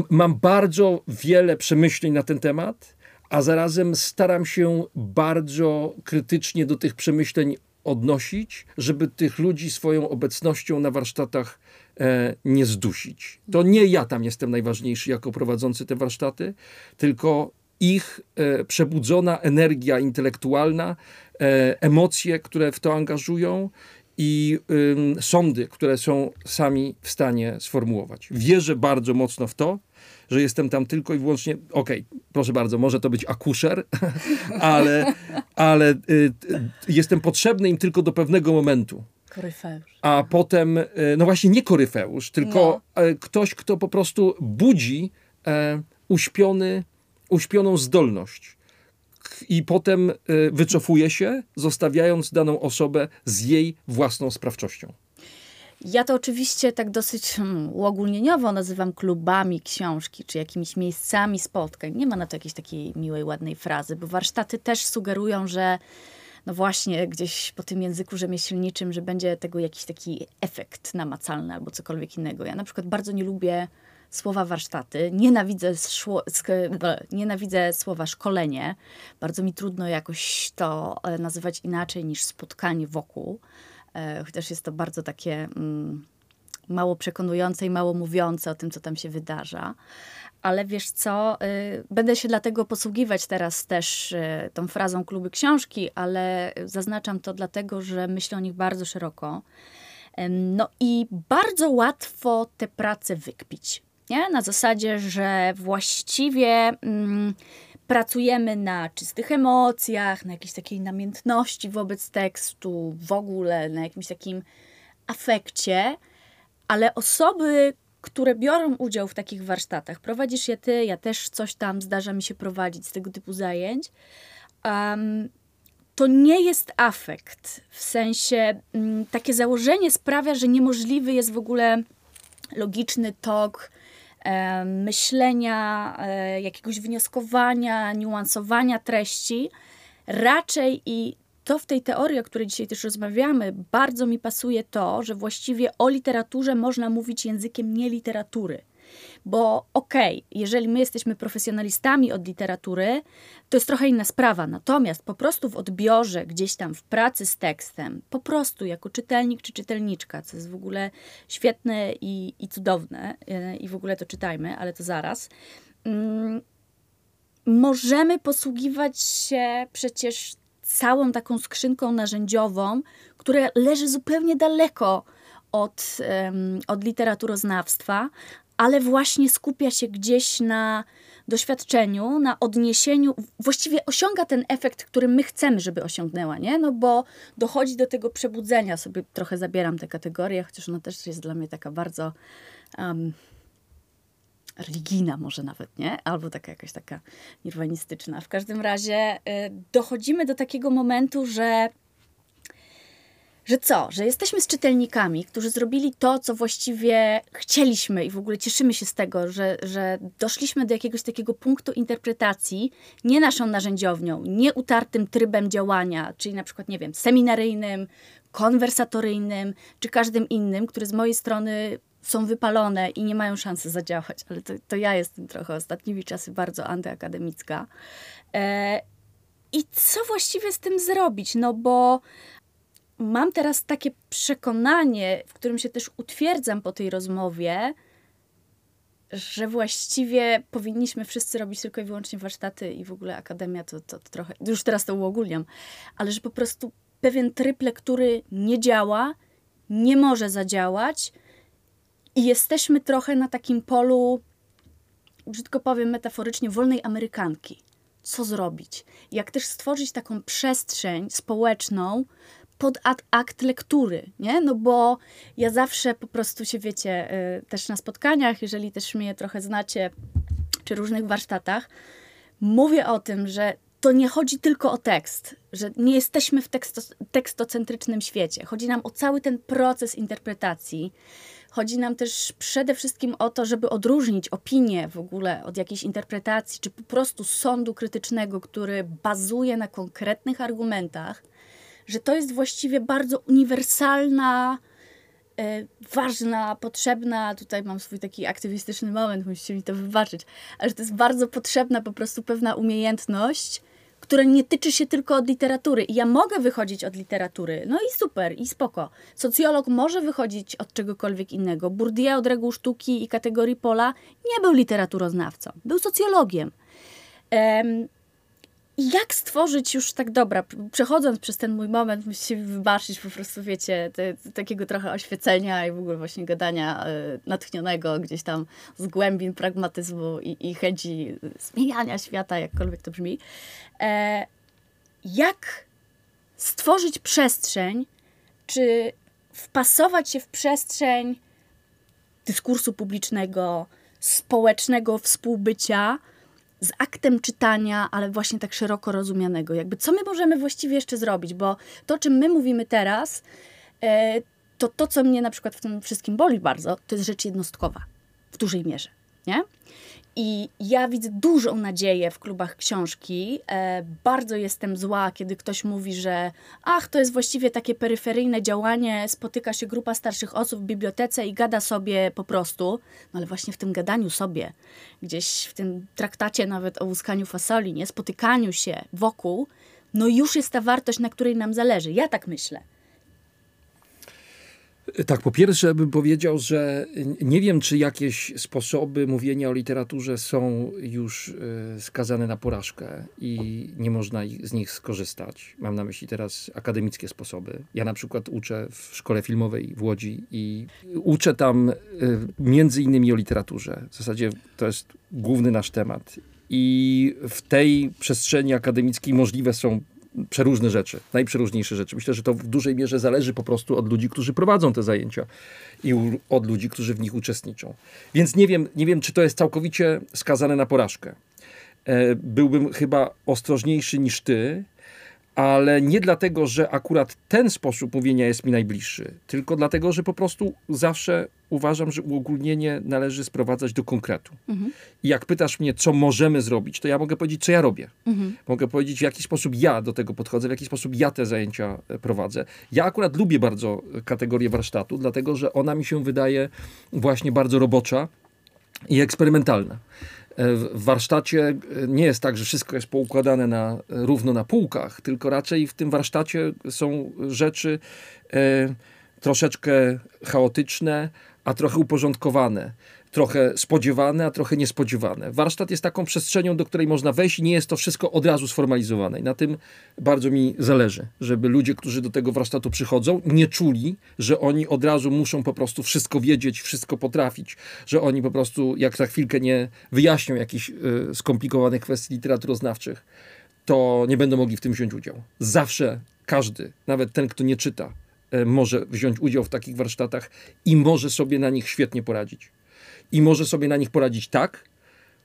Mam bardzo wiele przemyśleń na ten temat, a zarazem staram się bardzo krytycznie do tych przemyśleń odnosić, żeby tych ludzi swoją obecnością na warsztatach e, nie zdusić. To nie ja tam jestem najważniejszy jako prowadzący te warsztaty, tylko ich e, przebudzona energia intelektualna, e, emocje, które w to angażują i sądy, które są sami w stanie sformułować. Wierzę bardzo mocno w to, że jestem tam tylko i wyłącznie, okej, okay, proszę bardzo, może to być akuszer, <laughs> ale, ale y, y, jestem potrzebny im tylko do pewnego momentu. Koryfeusz. A potem, y, no właśnie nie koryfeusz, tylko no. E, ktoś, kto po prostu budzi e, uśpiony, uśpioną zdolność i potem e, wycofuje się, zostawiając daną osobę z jej własną sprawczością. Ja to oczywiście tak dosyć hmm, uogólnieniowo nazywam klubami książki, czy jakimiś miejscami spotkań. Nie ma na to jakiejś takiej miłej, ładnej frazy, bo warsztaty też sugerują, że no właśnie gdzieś po tym języku rzemieślniczym, że będzie tego jakiś taki efekt namacalny albo cokolwiek innego. Ja na przykład bardzo nie lubię słowa warsztaty, nienawidzę, szło, nienawidzę słowa szkolenie. Bardzo mi trudno jakoś to e, nazywać inaczej niż spotkanie wokół. E, chociaż jest to bardzo takie mm, mało przekonujące i mało mówiące o tym, co tam się wydarza. Ale wiesz co, y, będę się dlatego posługiwać teraz też y, tą frazą kluby książki, ale zaznaczam to dlatego, że myślę o nich bardzo szeroko. No i bardzo łatwo te prace wykpić. Nie? Na zasadzie, że właściwie mm, pracujemy na czystych emocjach, na jakiejś takiej namiętności wobec tekstu, w ogóle na jakimś takim afekcie, ale osoby, które biorą udział w takich warsztatach, prowadzisz je ty, ja też coś tam zdarza mi się prowadzić z tego typu zajęć, um, to nie jest afekt. W sensie um, takie założenie sprawia, że niemożliwy jest w ogóle logiczny tok myślenia, e, jakiegoś wnioskowania, niuansowania treści. Raczej i to w tej teorii, o której dzisiaj też rozmawiamy, bardzo mi pasuje to, że właściwie o literaturze można mówić językiem nie literatury. Bo okej, okay, jeżeli my jesteśmy profesjonalistami od literatury, to jest trochę inna sprawa. Natomiast po prostu w odbiorze, gdzieś tam w pracy z tekstem, po prostu jako czytelnik czy czytelniczka, co jest w ogóle świetne i, i cudowne, yy, i w ogóle to czytajmy, ale to zaraz. Yy, możemy posługiwać się przecież całą taką skrzynką narzędziową, która leży zupełnie daleko od, um, od literaturoznawstwa, ale właśnie skupia się gdzieś na doświadczeniu, na odniesieniu, właściwie osiąga ten efekt, który my chcemy, żeby osiągnęła, nie? No bo dochodzi do tego przebudzenia, sobie trochę zabieram tę kategorię, chociaż ona też jest dla mnie taka bardzo um, religijna może nawet, nie? Albo taka jakaś taka nirwanistyczna. W każdym razie y, dochodzimy do takiego momentu, że że co? Że jesteśmy z czytelnikami, którzy zrobili to, co właściwie chcieliśmy i w ogóle cieszymy się z tego, że, że doszliśmy do jakiegoś takiego punktu interpretacji, nie naszą narzędziownią, nie utartym trybem działania, czyli na przykład, nie wiem, seminaryjnym, konwersatoryjnym, czy każdym innym, który z mojej strony są wypalone i nie mają szansy zadziałać, ale to, to ja jestem trochę ostatnimi czasy bardzo antyakademicka. E, I co właściwie z tym zrobić? No bo mam teraz takie przekonanie, w którym się też utwierdzam po tej rozmowie, że właściwie powinniśmy wszyscy robić tylko i wyłącznie warsztaty i w ogóle akademia to, to, to trochę, już teraz to uogólniam, ale że po prostu pewien tryb lektury nie działa, nie może zadziałać i jesteśmy trochę na takim polu, brzydko powiem metaforycznie, wolnej Amerykanki. Co zrobić? Jak też stworzyć taką przestrzeń społeczną, pod akt lektury, nie? No bo ja zawsze po prostu się, wiecie, y, też na spotkaniach, jeżeli też mnie trochę znacie, czy różnych warsztatach, mówię o tym, że to nie chodzi tylko o tekst, że nie jesteśmy w teksto, tekstocentrycznym świecie. Chodzi nam o cały ten proces interpretacji. Chodzi nam też przede wszystkim o to, żeby odróżnić opinię w ogóle od jakiejś interpretacji, czy po prostu sądu krytycznego, który bazuje na konkretnych argumentach, że to jest właściwie bardzo uniwersalna, e, ważna, potrzebna, tutaj mam swój taki aktywistyczny moment, musicie mi to wybaczyć, ale że to jest bardzo potrzebna po prostu pewna umiejętność, która nie tyczy się tylko od literatury. I ja mogę wychodzić od literatury, no i super, i spoko. Socjolog może wychodzić od czegokolwiek innego. Bourdieu od reguł sztuki i kategorii pola nie był literaturoznawcą, był socjologiem. I jak stworzyć już tak dobra, przechodząc przez ten mój moment, musicie wybaczyć po prostu, wiecie, te, te, takiego trochę oświecenia i w ogóle właśnie gadania y, natchnionego gdzieś tam z głębin pragmatyzmu i, i chęci zmieniania świata, jakkolwiek to brzmi. E, jak stworzyć przestrzeń, czy wpasować się w przestrzeń dyskursu publicznego, społecznego współbycia, z aktem czytania, ale właśnie tak szeroko rozumianego. Jakby co my możemy właściwie jeszcze zrobić, bo to, czym my mówimy teraz, e, to to, co mnie na przykład w tym wszystkim boli bardzo, to jest rzecz jednostkowa w dużej mierze, nie? I ja widzę dużą nadzieję w klubach książki. E, bardzo jestem zła, kiedy ktoś mówi, że ach, to jest właściwie takie peryferyjne działanie, spotyka się grupa starszych osób w bibliotece i gada sobie po prostu. No ale właśnie w tym gadaniu sobie, gdzieś w tym traktacie nawet o łuskaniu fasoli, nie, spotykaniu się wokół, no już jest ta wartość, na której nam zależy. Ja tak myślę. Tak, po pierwsze bym powiedział, że nie wiem, czy jakieś sposoby mówienia o literaturze są już e, skazane na porażkę i nie można z nich skorzystać. Mam na myśli teraz akademickie sposoby. Ja na przykład uczę w szkole filmowej w Łodzi i uczę tam e, między innymi o literaturze. W zasadzie to jest główny nasz temat. I w tej przestrzeni akademickiej możliwe są przeróżne rzeczy, najprzeróżniejsze rzeczy. Myślę, że to w dużej mierze zależy po prostu od ludzi, którzy prowadzą te zajęcia i od ludzi, którzy w nich uczestniczą. Więc nie wiem, nie wiem czy to jest całkowicie skazane na porażkę. E, byłbym chyba ostrożniejszy niż ty, ale nie dlatego, że akurat ten sposób mówienia jest mi najbliższy, tylko dlatego, że po prostu zawsze uważam, że uogólnienie należy sprowadzać do konkretu. Mhm. I jak pytasz mnie, co możemy zrobić, to ja mogę powiedzieć, co ja robię. Mhm. Mogę powiedzieć, w jaki sposób ja do tego podchodzę, w jaki sposób ja te zajęcia e, prowadzę. Ja akurat lubię bardzo kategorię warsztatu, dlatego, że ona mi się wydaje właśnie bardzo robocza i eksperymentalna. E, w warsztacie e, nie jest tak, że wszystko jest poukładane na, równo na półkach, tylko raczej w tym warsztacie są rzeczy e, troszeczkę chaotyczne, a trochę uporządkowane trochę spodziewane, a trochę niespodziewane. Warsztat jest taką przestrzenią, do której można wejść i nie jest to wszystko od razu sformalizowane. I na tym bardzo mi zależy, żeby ludzie, którzy do tego warsztatu przychodzą, nie czuli, że oni od razu muszą po prostu wszystko wiedzieć, wszystko potrafić, że oni po prostu, jak za chwilkę nie wyjaśnią jakichś y, skomplikowanych kwestii literaturoznawczych, to nie będą mogli w tym wziąć udział. Zawsze każdy, nawet ten, kto nie czyta, może wziąć udział w takich warsztatach i może sobie na nich świetnie poradzić i może sobie na nich poradzić tak,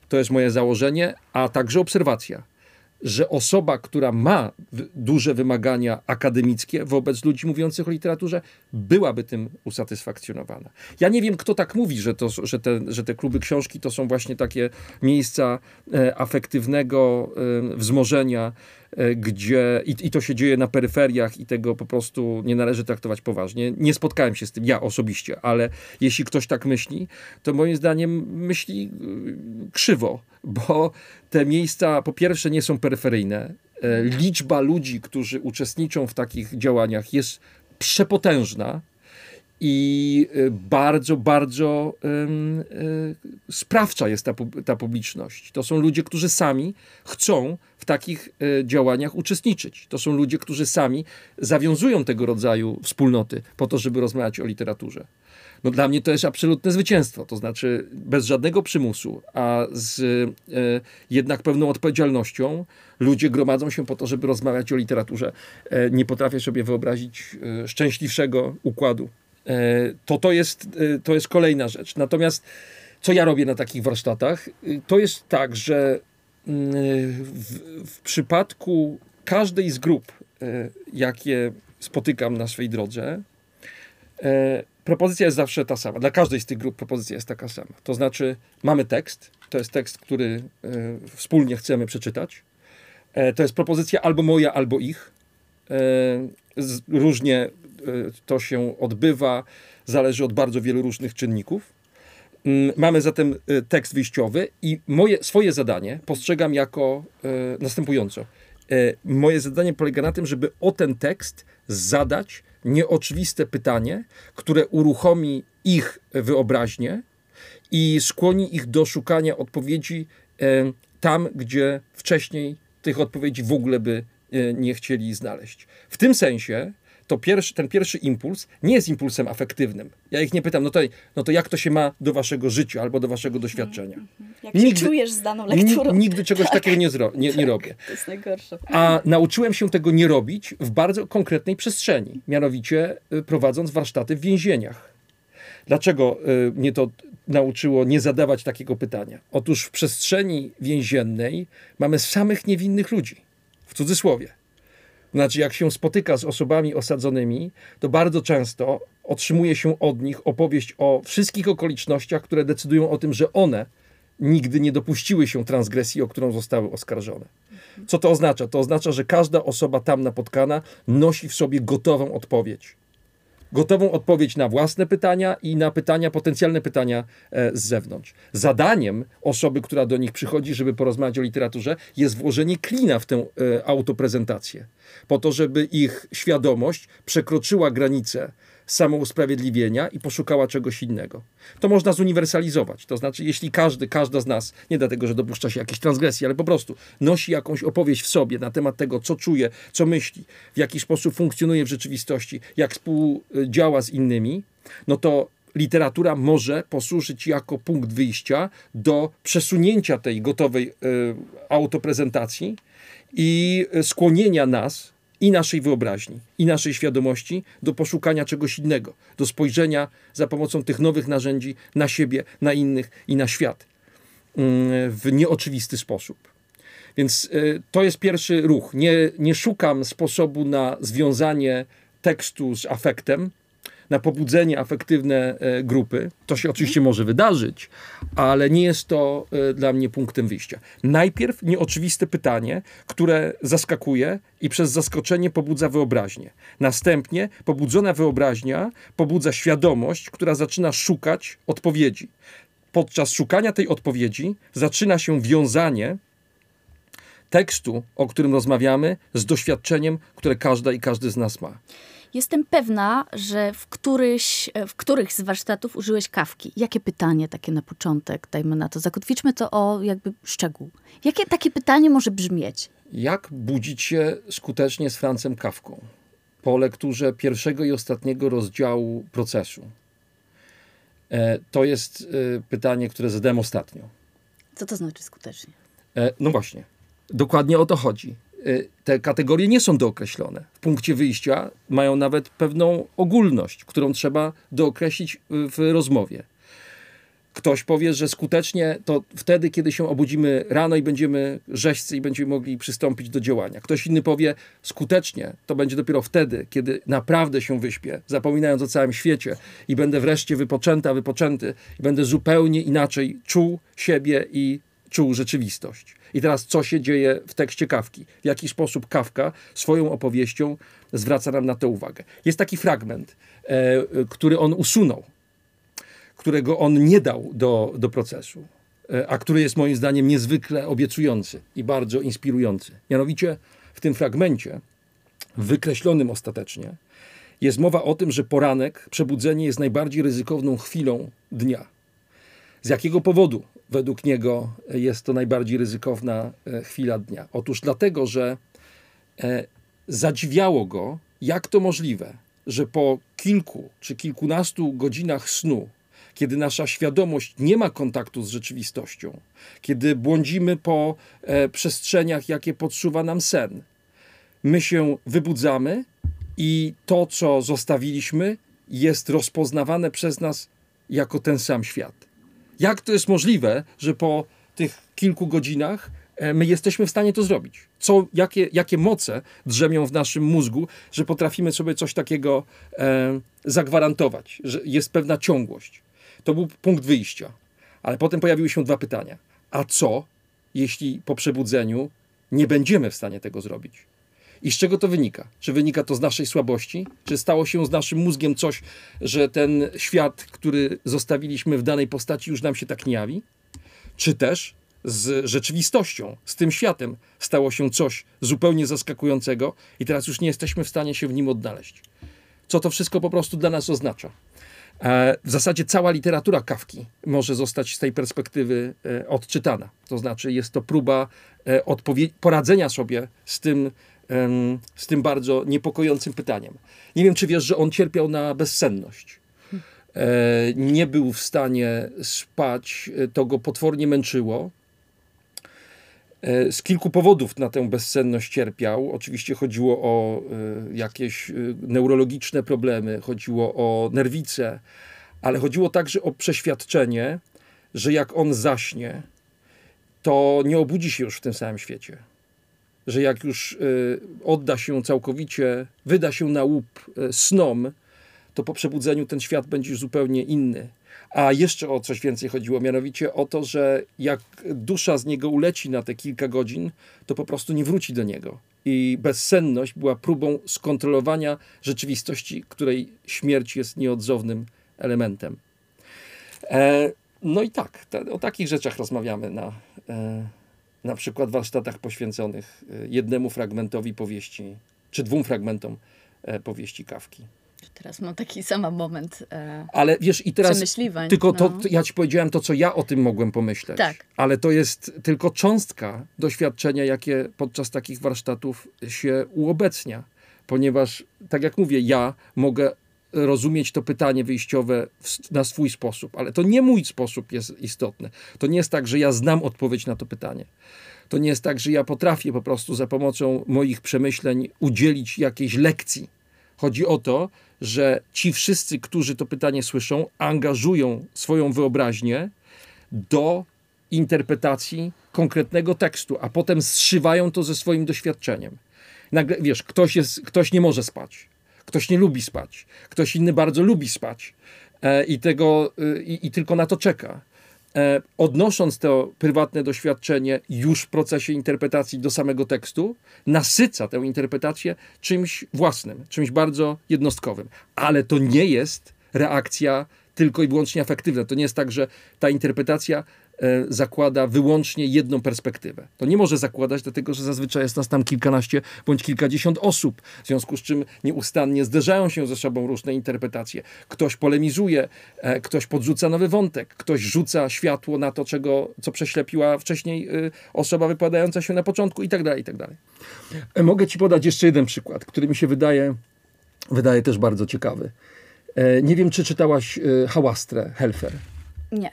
to jest moje założenie, a także obserwacja, że osoba, która ma duże wymagania akademickie wobec ludzi mówiących o literaturze, byłaby tym usatysfakcjonowana. Ja nie wiem, kto tak mówi, że, to, że, te, że te kluby książki to są właśnie takie miejsca e, afektywnego e, wzmożenia, E, gdzie i, i, to się dzieje na peryferiach i tego po prostu nie należy traktować poważnie. Nie spotkałem się z tym ja osobiście, ale jeśli ktoś tak myśli, to moim zdaniem myśli e, krzywo, bo te miejsca po pierwsze nie są peryferyjne. E, liczba ludzi, którzy uczestniczą w takich działaniach jest przepotężna i y, bardzo, bardzo y, sprawcza jest ta, ta publiczność. To są ludzie, którzy sami chcą w takich y, działaniach uczestniczyć. To są ludzie, którzy sami zawiązują tego rodzaju wspólnoty po to, żeby rozmawiać o literaturze. No dla mnie to jest absolutne zwycięstwo, to znaczy bez żadnego przymusu, a z jednak pewną odpowiedzialnością ludzie gromadzą się po to, żeby rozmawiać o literaturze. E, nie potrafię sobie wyobrazić szczęśliwszego układu to to jest, e, to jest kolejna rzecz. Natomiast co ja robię na takich warsztatach? E, to jest tak, że mm, w, w przypadku każdej z grup, jakie spotykam na swojej drodze, propozycja jest zawsze ta sama. Dla każdej z tych grup propozycja jest taka sama. To znaczy, mamy tekst, to jest tekst, który wspólnie chcemy przeczytać. To jest propozycja albo moja, albo ich. Różnie to się odbywa, zależy od bardzo wielu różnych czynników. Mm, mamy zatem y, tekst wyjściowy i moje, swoje zadanie postrzegam jako y, następująco. Moje zadanie polega na tym, żeby o ten tekst zadać nieoczywiste pytanie, które uruchomi ich wyobraźnię i skłoni ich do szukania odpowiedzi tam, gdzie wcześniej tych odpowiedzi w ogóle by nie chcieli znaleźć. W tym sensie to pierwszy, ten pierwszy impuls nie jest impulsem afektywnym. Ja ich nie pytam, no to, no to jak to się ma do waszego życia albo do waszego doświadczenia. Mhm. Jak nigdy, się czujesz z daną lekturą. Nigdy czegoś <laughs> tak. takiego nie, zro, nie, nie robię. To jest najgorsze. A nauczyłem się tego nie robić w bardzo konkretnej przestrzeni, mianowicie y, prowadząc warsztaty w więzieniach. Dlaczego y, mnie to nauczyło nie zadawać takiego pytania? Otóż w przestrzeni więziennej mamy samych niewinnych ludzi, w cudzysłowie. Znaczy, jak się spotyka z osobami osadzonymi, to bardzo często otrzymuje się od nich opowieść o wszystkich okolicznościach, które decydują o tym, że one nigdy nie dopuściły się transgresji, o którą zostały oskarżone. Co to oznacza? To oznacza, że każda osoba tam napotkana nosi w sobie gotową odpowiedź gotową odpowiedź na własne pytania i na pytania, potencjalne pytania e, z zewnątrz. Zadaniem osoby, która do nich przychodzi, żeby porozmawiać o literaturze, jest włożenie klina w tę e, autoprezentację, po to, żeby ich świadomość przekroczyła granicę samousprawiedliwienia i poszukała czegoś innego. To można zuniwersalizować. To znaczy, jeśli każdy, każda z nas, nie dlatego, że dopuszcza się jakiejś transgresji, ale po prostu nosi jakąś opowieść w sobie na temat tego, co czuje, co myśli, w jaki sposób funkcjonuje w rzeczywistości, jak współdziała z innymi, no to literatura może posłużyć jako punkt wyjścia do przesunięcia tej gotowej y, autoprezentacji i skłonienia nas i naszej wyobraźni, i naszej świadomości do poszukania czegoś innego, do spojrzenia za pomocą tych nowych narzędzi na siebie, na innych i na świat mm, w nieoczywisty sposób. Więc y, to jest pierwszy ruch. Nie, nie szukam sposobu na związanie tekstu z afektem, na pobudzenie afektywne e, grupy. To się oczywiście może wydarzyć, ale nie jest to e, dla mnie punktem wyjścia. Najpierw nieoczywiste pytanie, które zaskakuje i przez zaskoczenie pobudza wyobraźnię. Następnie pobudzona wyobraźnia pobudza świadomość, która zaczyna szukać odpowiedzi. Podczas szukania tej odpowiedzi zaczyna się wiązanie tekstu, o którym rozmawiamy, z doświadczeniem, które każda i każdy z nas ma. Jestem pewna, że w, któryś, w których z warsztatów użyłeś kawki. Jakie pytanie takie na początek, dajmy na to, zakotwiczmy to o jakby szczegół. Jakie takie pytanie może brzmieć? Jak budzić się skutecznie z Francem Kawką po lekturze pierwszego i ostatniego rozdziału procesu? E, to jest e, pytanie, które zadałem ostatnio. Co to znaczy skutecznie? E, no właśnie, dokładnie o to chodzi. Y, te kategorie nie są dookreślone. W punkcie wyjścia mają nawet pewną ogólność, którą trzeba dookreślić w rozmowie. Ktoś powie, że skutecznie to wtedy, kiedy się obudzimy rano i będziemy rzeźcy i będziemy mogli przystąpić do działania. Ktoś inny powie, skutecznie to będzie dopiero wtedy, kiedy naprawdę się wyśpię, zapominając o całym świecie i będę wreszcie wypoczęta, wypoczęty i będę zupełnie inaczej czuł siebie i czuł rzeczywistość. I teraz co się dzieje w tekście Kawki? W jaki sposób Kawka swoją opowieścią zwraca nam na to uwagę? Jest taki fragment, e, który on usunął, którego on nie dał do, do procesu, e, a który jest moim zdaniem niezwykle obiecujący i bardzo inspirujący. Mianowicie w tym fragmencie, wykreślonym ostatecznie, jest mowa o tym, że poranek, przebudzenie jest najbardziej ryzykowną chwilą dnia. Z jakiego powodu według niego jest to najbardziej ryzykowna e, chwila dnia? Otóż dlatego, że e, zadziwiało go, jak to możliwe, że po kilku czy kilkunastu godzinach snu, kiedy nasza świadomość nie ma kontaktu z rzeczywistością, kiedy błądzimy po e, przestrzeniach, jakie podsuwa nam sen, my się wybudzamy i to, co zostawiliśmy, jest rozpoznawane przez nas jako ten sam świat. Jak to jest możliwe, że po tych kilku godzinach e, my jesteśmy w stanie to zrobić? Co, jakie, jakie moce drzemią w naszym mózgu, że potrafimy sobie coś takiego e, zagwarantować, że jest pewna ciągłość. To był punkt wyjścia. Ale potem pojawiły się dwa pytania. A co, jeśli po przebudzeniu nie będziemy w stanie tego zrobić? I z czego to wynika? Czy wynika to z naszej słabości? Czy stało się z naszym mózgiem coś, że ten świat, który zostawiliśmy w danej postaci, już nam się tak nie jawi? Czy też z rzeczywistością, z tym światem stało się coś zupełnie zaskakującego i teraz już nie jesteśmy w stanie się w nim odnaleźć? Co to wszystko po prostu dla nas oznacza? E, w zasadzie cała literatura Kawki może zostać z tej perspektywy e, odczytana. To znaczy, jest to próba e, poradzenia sobie z tym, z tym bardzo niepokojącym pytaniem. Nie wiem, czy wiesz, że on cierpiał na bezsenność. Nie był w stanie spać, to go potwornie męczyło. Z kilku powodów na tę bezsenność cierpiał. Oczywiście chodziło o jakieś neurologiczne problemy, chodziło o nerwice, ale chodziło także o przeświadczenie, że jak on zaśnie, to nie obudzi się już w tym samym świecie. Że jak już y, odda się całkowicie, wyda się na łup y, snom, to po przebudzeniu ten świat będzie już zupełnie inny. A jeszcze o coś więcej chodziło, mianowicie o to, że jak dusza z niego uleci na te kilka godzin, to po prostu nie wróci do niego. I bezsenność była próbą skontrolowania rzeczywistości, której śmierć jest nieodzownym elementem. E, no i tak, o takich rzeczach rozmawiamy na, e, na przykład warsztatach poświęconych e, jednemu fragmentowi powieści, czy dwóm fragmentom powieści Kawki. Teraz mam taki sam moment. E, ale wiesz, i teraz. Tylko to, no. ja ci powiedziałem to, co ja o tym mogłem pomyśleć. Tak. Ale to jest tylko cząstka doświadczenia, jakie podczas takich warsztatów się uobecnia. Ponieważ, tak jak mówię, ja mogę rozumieć to pytanie wyjściowe na swój sposób, ale to nie mój sposób jest istotny. To nie jest tak, że ja znam odpowiedź na to pytanie. To nie jest tak, że ja potrafię po prostu za pomocą moich przemyśleń udzielić jakiejś lekcji. Chodzi o to, że ci wszyscy, którzy to pytanie słyszą, angażują swoją wyobraźnię do interpretacji konkretnego tekstu, a potem zszywają to ze swoim doświadczeniem. Nagle, wiesz, ktoś, jest, ktoś nie może spać Ktoś nie lubi spać, ktoś inny bardzo lubi spać e, i, tego, e, i, i tylko na to czeka. E, odnosząc to prywatne doświadczenie już w procesie interpretacji do samego tekstu, nasyca tę interpretację czymś własnym, czymś bardzo jednostkowym. Ale to nie jest reakcja tylko i wyłącznie afektywna. To nie jest tak, że ta interpretacja zakłada wyłącznie jedną perspektywę. To nie może zakładać, dlatego że zazwyczaj jest nas tam kilkanaście bądź kilkadziesiąt osób, w związku z czym nieustannie zderzają się ze sobą różne interpretacje. Ktoś polemizuje, e, ktoś podrzuca nowy wątek, ktoś rzuca światło na to, czego, co prześlepiła wcześniej e, osoba wypowiadająca się na początku i tak dalej, i tak dalej. Mogę ci podać jeszcze jeden przykład, który mi się wydaje, wydaje też bardzo ciekawy. Nie wiem, czy czytałaś Hałastrę Helfer. Nie.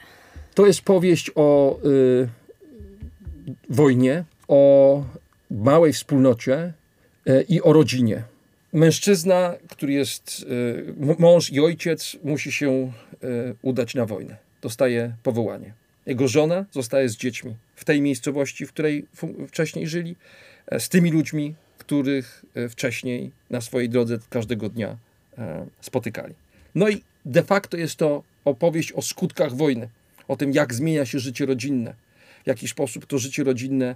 To jest powieść o y, wojnie, o małej wspólnocie y, i o rodzinie. Mężczyzna, który jest y, mąż i ojciec, musi się y, udać na wojnę. Dostaje powołanie. Jego żona zostaje z dziećmi w tej miejscowości, w której wcześniej żyli, e, z tymi ludźmi, których e, wcześniej na swojej drodze każdego dnia e, spotykali. No i de facto jest to opowieść o skutkach wojny o tym, jak zmienia się życie rodzinne, w jaki sposób to życie rodzinne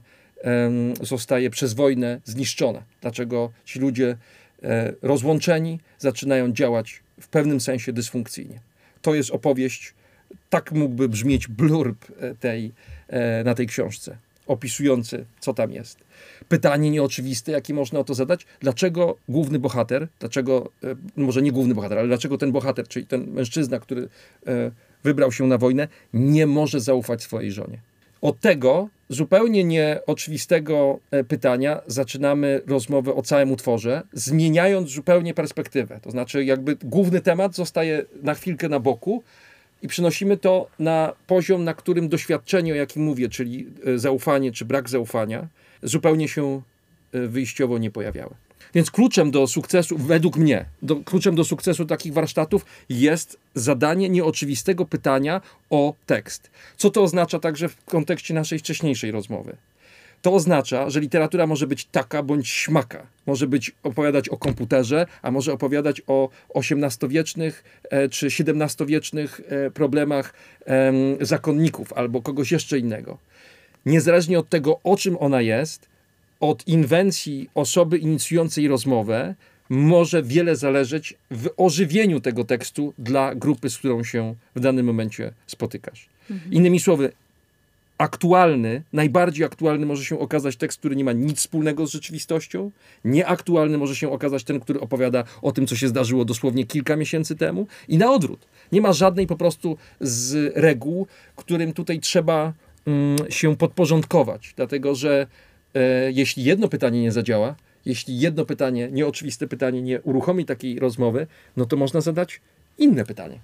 zostaje przez wojnę zniszczone. Dlaczego ci ludzie e, rozłączeni zaczynają działać w pewnym sensie dysfunkcyjnie. To jest opowieść, tak mógłby brzmieć blurb e, tej, e, na tej książce, opisujący, co tam jest. Pytanie nieoczywiste, jakie można o to zadać, dlaczego główny bohater, dlaczego, może nie główny bohater, ale dlaczego ten bohater, czyli ten mężczyzna, który wybrał się na wojnę, nie może zaufać swojej żonie. Od tego zupełnie nieoczywistego e, pytania zaczynamy rozmowę o całym utworze, zmieniając zupełnie perspektywę. To znaczy, jakby główny temat zostaje na chwilkę na boku i przynosimy to na poziom, na którym doświadczenie, o jakim mówię, czyli e, zaufanie czy brak zaufania, zupełnie się e, wyjściowo nie pojawiały. Więc kluczem do sukcesu, według mnie, do, kluczem do sukcesu takich warsztatów jest zadanie nieoczywistego pytania o tekst. Co to oznacza także w kontekście naszej wcześniejszej rozmowy? To oznacza, że literatura może być taka bądź śmaka. Może być opowiadać o komputerze, a może opowiadać o XVIII-wiecznych e, czy XVII-wiecznych e, problemach e, zakonników albo kogoś jeszcze innego. Niezależnie od tego, o czym ona jest, od inwencji osoby inicjującej rozmowę może wiele zależeć w ożywieniu tego tekstu dla grupy, z którą się w danym momencie spotykasz. Mhm. Innymi słowy, aktualny, najbardziej aktualny może się okazać tekst, który nie ma nic wspólnego z rzeczywistością. Nieaktualny może się okazać ten, który opowiada o tym, co się zdarzyło dosłownie kilka miesięcy temu. I na odwrót. Nie ma żadnej po prostu z reguł, którym tutaj trzeba mm, się podporządkować. Dlatego, że jeśli jedno pytanie nie zadziała, jeśli jedno pytanie, nieoczywiste pytanie nie uruchomi takiej rozmowy, no to można zadać inne pytanie.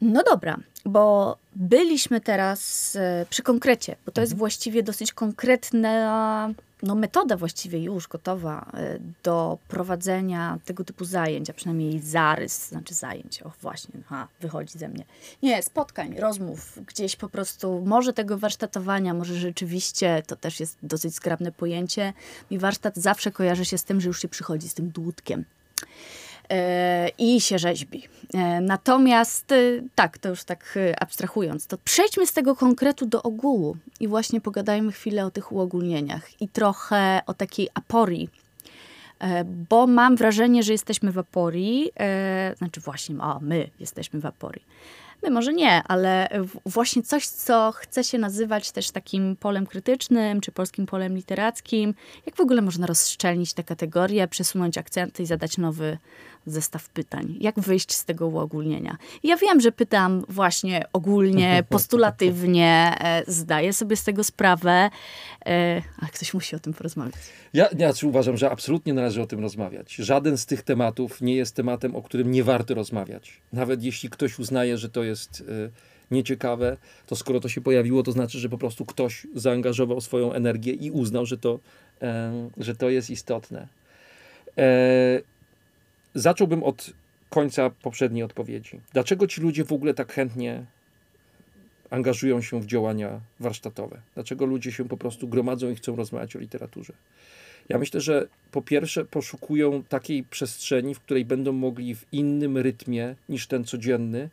No dobra, bo byliśmy teraz e, przy konkrecie, bo to jest mhm. właściwie dosyć konkretna no, metoda właściwie już gotowa e, do prowadzenia tego typu zajęć, a przynajmniej zarys, znaczy zajęć, o właśnie, ha, wychodzi ze mnie. Nie, spotkań, rozmów, gdzieś po prostu, może tego warsztatowania, może rzeczywiście, to też jest dosyć skrabne pojęcie, mi warsztat zawsze kojarzy się z tym, że już się przychodzi z tym dłutkiem. E, i się rzeźbi. E, natomiast e, tak, to już tak abstrahując, to przejdźmy z tego konkretu do ogółu i właśnie pogadajmy chwilę o tych uogólnieniach i trochę o takiej aporii, bo mam wrażenie, że jesteśmy w aporii, znaczy właśnie, a my jesteśmy w aporii. My może nie, ale właśnie coś, co chce się nazywać też takim polem krytycznym, czy polskim polem literackim. Jak w ogóle można rozszczelnić te kategorie, przesunąć akcenty i zadać nowy, zestaw pytań. Jak wyjść z tego uogólnienia? ja wiem, że pytam właśnie ogólnie, <laughs> postulatywnie, e, zdaję sobie z tego sprawę, e, ale ktoś musi o tym porozmawiać. Ja, ja uważam, że absolutnie należy o tym rozmawiać. Żaden z tych tematów nie jest tematem, o którym nie warto rozmawiać. Nawet jeśli ktoś uznaje, że to jest e, nieciekawe, to skoro to się pojawiło, to znaczy, że po prostu ktoś zaangażował swoją energię i uznał, że to, że to jest istotne. Zacząłbym od końca poprzedniej odpowiedzi. Dlaczego ci ludzie w ogóle tak chętnie angażują się w działania warsztatowe? Dlaczego ludzie się po prostu gromadzą i chcą rozmawiać o literaturze? Ja myślę, że po pierwsze poszukują takiej przestrzeni, w której będą mogli w innym rytmie niż ten codzienny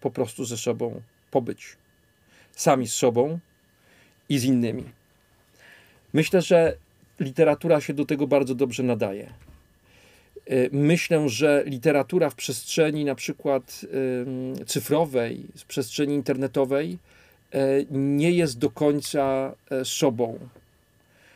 po prostu ze sobą pobyć. Sami z sobą i z innymi. Myślę, że literatura się do tego bardzo dobrze nadaje. Y, myślę, że literatura w przestrzeni na przykład cyfrowej, w przestrzeni internetowej y, nie jest do końca e, sobą.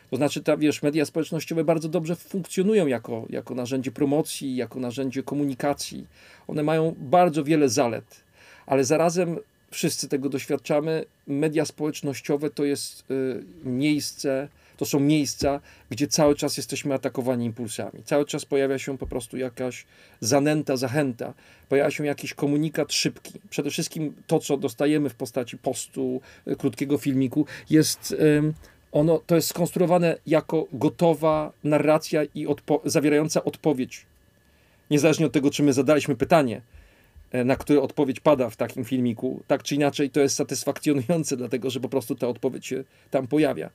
To znaczy, ta, wiesz, media społecznościowe bardzo dobrze funkcjonują jako, jako narzędzie promocji, jako narzędzie komunikacji. One mają bardzo wiele zalet, ale zarazem wszyscy tego doświadczamy. Media społecznościowe to jest y, miejsce, to są miejsca, gdzie cały czas jesteśmy atakowani impulsami. Cały czas pojawia się po prostu jakaś zanęta, zachęta, pojawia się jakiś komunikat szybki. Przede wszystkim to, co dostajemy w postaci postu, e, krótkiego filmiku, jest. Ono, to jest skonstruowane jako gotowa narracja i odpo zawierająca odpowiedź. Niezależnie od tego, czy my zadaliśmy pytanie, e, na które odpowiedź pada w takim filmiku, tak czy inaczej to jest satysfakcjonujące, dlatego że po prostu ta odpowiedź się tam pojawia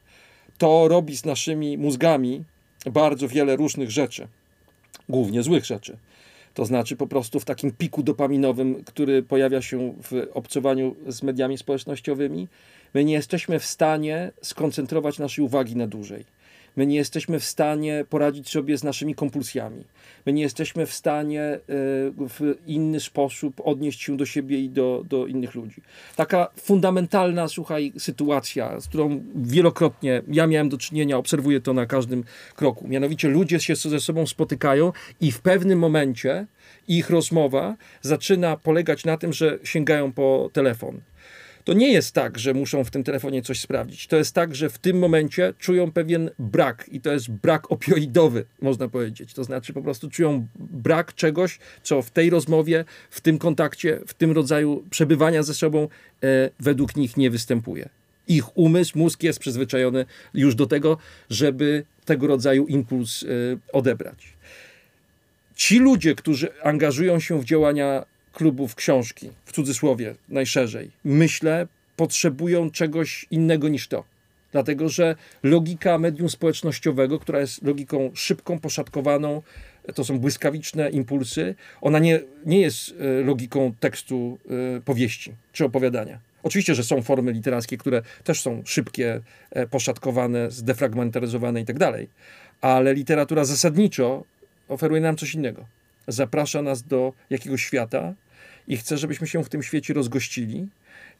to robi z naszymi mózgami bardzo wiele różnych rzeczy, głównie złych rzeczy. To znaczy po prostu w takim piku dopaminowym, który pojawia się w obcowaniu z mediami społecznościowymi, my nie jesteśmy w stanie skoncentrować naszej uwagi na dłużej. My nie jesteśmy w stanie poradzić sobie z naszymi kompulsjami. My nie jesteśmy w stanie e, w inny sposób odnieść się do siebie i do, do innych ludzi. Taka fundamentalna, słuchaj, sytuacja, z którą wielokrotnie ja miałem do czynienia, obserwuję to na każdym kroku. Mianowicie ludzie się ze sobą spotykają i w pewnym momencie ich rozmowa zaczyna polegać na tym, że sięgają po telefon to nie jest tak, że muszą w tym telefonie coś sprawdzić. To jest tak, że w tym momencie czują pewien brak i to jest brak opioidowy, można powiedzieć. To znaczy po prostu czują brak czegoś, co w tej rozmowie, w tym kontakcie, w tym rodzaju przebywania ze sobą e, według nich nie występuje. Ich umysł, mózg jest przyzwyczajony już do tego, żeby tego rodzaju impuls e, odebrać. Ci ludzie, którzy angażują się w działania klubów książki, w cudzysłowie najszerzej, myślę, potrzebują czegoś innego niż to. Dlatego, że logika medium społecznościowego, która jest logiką szybką, poszatkowaną, to są błyskawiczne impulsy, ona nie, nie jest e, logiką tekstu e, powieści czy opowiadania. Oczywiście, że są formy literackie, które też są szybkie, e, poszatkowane, zdefragmentaryzowane i tak dalej, ale literatura zasadniczo oferuje nam coś innego zaprasza nas do jakiegoś świata, i chcę, żebyśmy się w tym świecie rozgościli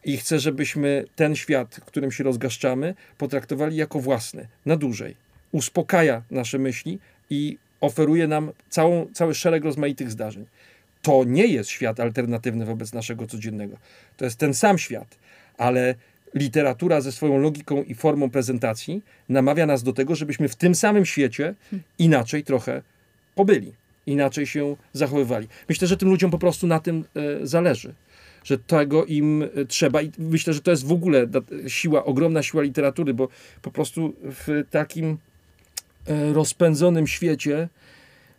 i chcę, żebyśmy ten świat, którym się rozgaszczamy, potraktowali jako własny, na dłużej. Uspokaja nasze myśli i oferuje nam całą, cały szereg rozmaitych zdarzeń. To nie jest świat alternatywny wobec naszego codziennego. To jest ten sam świat, ale literatura ze swoją logiką i formą prezentacji namawia nas do tego, żebyśmy w tym samym świecie inaczej trochę pobyli, inaczej się zachowywali. Myślę, że tym ludziom po prostu na tym e, zależy że tego im e, trzeba i myślę, że to jest w ogóle siła, ogromna siła literatury, bo po prostu w takim e, rozpędzonym świecie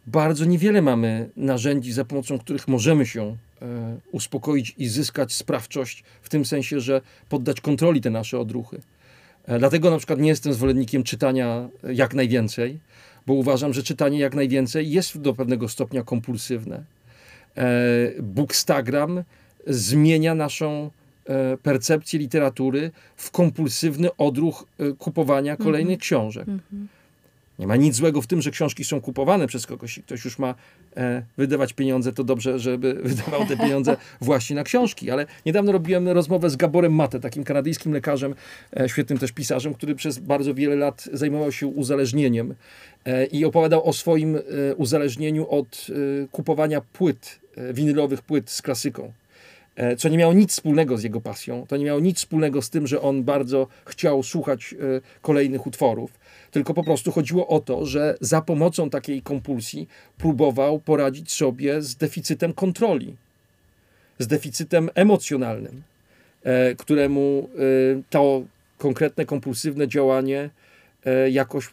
bardzo niewiele mamy narzędzi, za pomocą których możemy się uspokoić i zyskać sprawczość, w tym sensie, że poddać kontroli te nasze odruchy. Dlatego na przykład nie jestem zwolennikiem czytania jak najwięcej, bo uważam, że czytanie jak najwięcej jest do pewnego stopnia kompulsywne. Bookstagram zmienia naszą e, percepcję literatury w kompulsywny odruch e, kupowania kolejnych mm -hmm. książek. Mm -hmm. Nie ma nic złego w tym, że książki są kupowane przez kogoś i ktoś już ma e, wydawać pieniądze, to dobrze, żeby <laughs> wydawał te pieniądze właśnie na książki. Ale niedawno robiłem rozmowę z Gaborem Mate, takim kanadyjskim lekarzem, e, świetnym też pisarzem, który przez bardzo wiele lat zajmował się uzależnieniem e, i opowiadał o swoim e, uzależnieniu od kupowania płyt, winylowych płyt z klasyką. E, co nie miało nic wspólnego z jego pasją. To nie miało nic wspólnego z tym, że on bardzo chciał słuchać e, kolejnych utworów, tylko po prostu chodziło o to, że za pomocą takiej kompulsji próbował poradzić sobie z deficytem kontroli, z deficytem emocjonalnym, e, któremu to konkretne kompulsywne działanie jakoś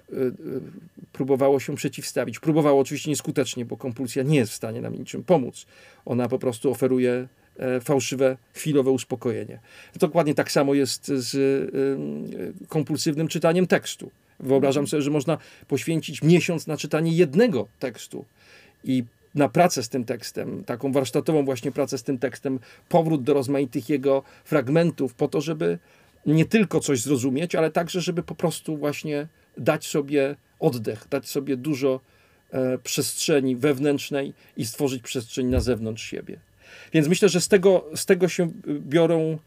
próbowało się przeciwstawić. Próbowało oczywiście nieskutecznie, bo kompulsja nie jest w stanie nam niczym pomóc. Ona po prostu oferuje E, fałszywe, chwilowe uspokojenie. Dokładnie tak samo jest z e, kompulsywnym czytaniem tekstu. Wyobrażam sobie, że można poświęcić miesiąc na czytanie jednego tekstu i na pracę z tym tekstem, taką warsztatową właśnie pracę z tym tekstem, powrót do rozmaitych jego fragmentów, po to, żeby nie tylko coś zrozumieć, ale także, żeby po prostu właśnie dać sobie oddech, dać sobie dużo e, przestrzeni wewnętrznej i stworzyć przestrzeń na zewnątrz siebie. Więc myślę, że z tego, z tego się biorą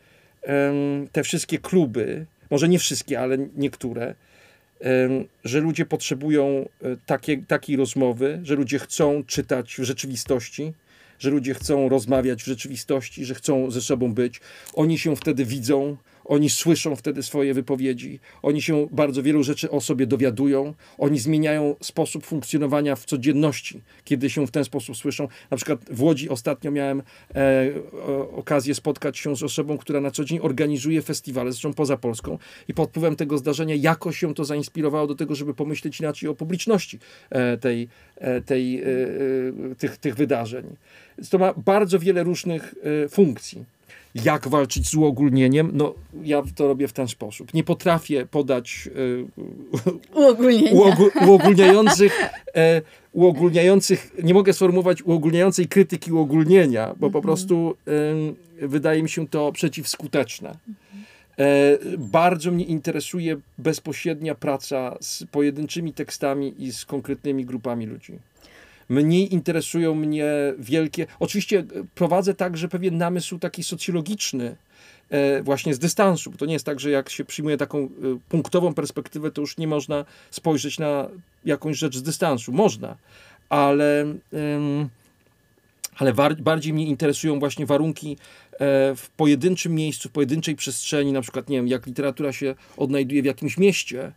um, te wszystkie kluby, może nie wszystkie, ale niektóre, że ludzie potrzebują e, takie, takiej rozmowy, że ludzie chcą czytać w rzeczywistości, że ludzie chcą rozmawiać w rzeczywistości, że chcą ze sobą być. Oni się wtedy widzą, oni słyszą wtedy swoje wypowiedzi, oni się bardzo wielu rzeczy o sobie dowiadują, oni zmieniają sposób funkcjonowania w codzienności, kiedy się w ten sposób słyszą. Na przykład w Łodzi ostatnio miałem e, okazję spotkać się z osobą, która na co dzień organizuje festiwale, zresztą poza Polską, i pod wpływem tego zdarzenia jakoś się to zainspirowało do tego, żeby pomyśleć inaczej o publiczności e, tej, e, tej, e, e, tych, tych wydarzeń. To ma bardzo wiele różnych e, funkcji. Jak walczyć z uogólnieniem? No, ja to robię w ten sposób. Nie potrafię podać e, uogólniających, e, uogólniających, nie mogę sformułować uogólniającej krytyki uogólnienia, bo po mhm. prostu wydaje mi się to przeciwskuteczne. E, bardzo mnie interesuje bezpośrednia praca z pojedynczymi tekstami i z konkretnymi grupami ludzi. Mniej interesują mnie wielkie. Oczywiście prowadzę także pewien namysł taki socjologiczny, e, właśnie z dystansu. Bo to nie jest tak, że jak się przyjmuje taką e, punktową perspektywę, to już nie można spojrzeć na jakąś rzecz z dystansu. Można, ale, ale bardziej mnie interesują właśnie warunki e, w pojedynczym miejscu, w pojedynczej przestrzeni, na przykład, nie wiem, jak literatura się odnajduje w jakimś mieście,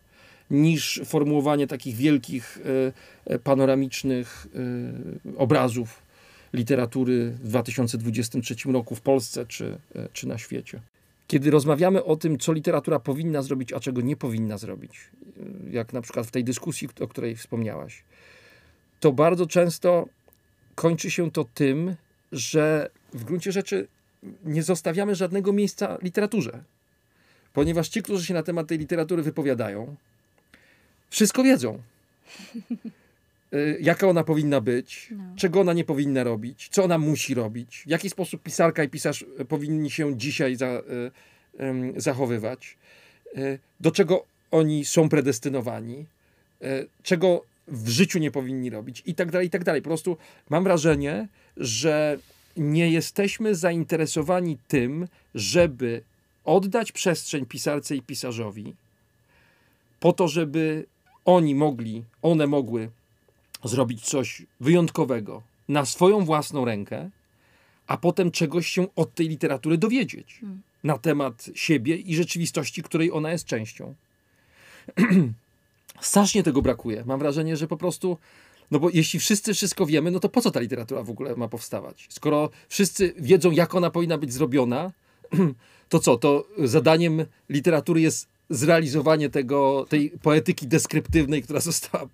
niż formułowanie takich wielkich, e, e, panoramicznych e, obrazów literatury w 2023 roku w Polsce czy, czy na świecie. Kiedy rozmawiamy o tym, co literatura powinna zrobić, a czego nie powinna zrobić, jak na przykład w tej dyskusji, o której wspomniałaś, to bardzo często kończy się to tym, że w gruncie rzeczy nie zostawiamy żadnego miejsca literaturze. Ponieważ ci, którzy się na temat tej literatury wypowiadają, wszystko wiedzą. <laughs> Y, jaka ona powinna być, no. czego ona nie powinna robić, co ona musi robić, w jaki sposób pisarka i pisarz y, powinni się dzisiaj za, y, zachowywać, do czego oni są predestynowani, czego w życiu nie powinni robić i tak dalej, i tak dalej. Po prostu mam wrażenie, że nie jesteśmy zainteresowani tym, żeby oddać przestrzeń pisarce i pisarzowi, po to, żeby oni mogli, one mogły zrobić coś wyjątkowego na swoją własną rękę, a potem czegoś się od tej literatury dowiedzieć hmm. na temat siebie i rzeczywistości, której ona jest częścią. <clears throat> Strasznie tego brakuje. Mam wrażenie, że po prostu no bo jeśli wszyscy wszystko wiemy, no to po co ta literatura w ogóle ma powstawać? Skoro wszyscy wiedzą, jak ona powinna być zrobiona, <clears throat> to co? To zadaniem literatury jest zrealizowanie tego, tej poetyki deskryptywnej, która została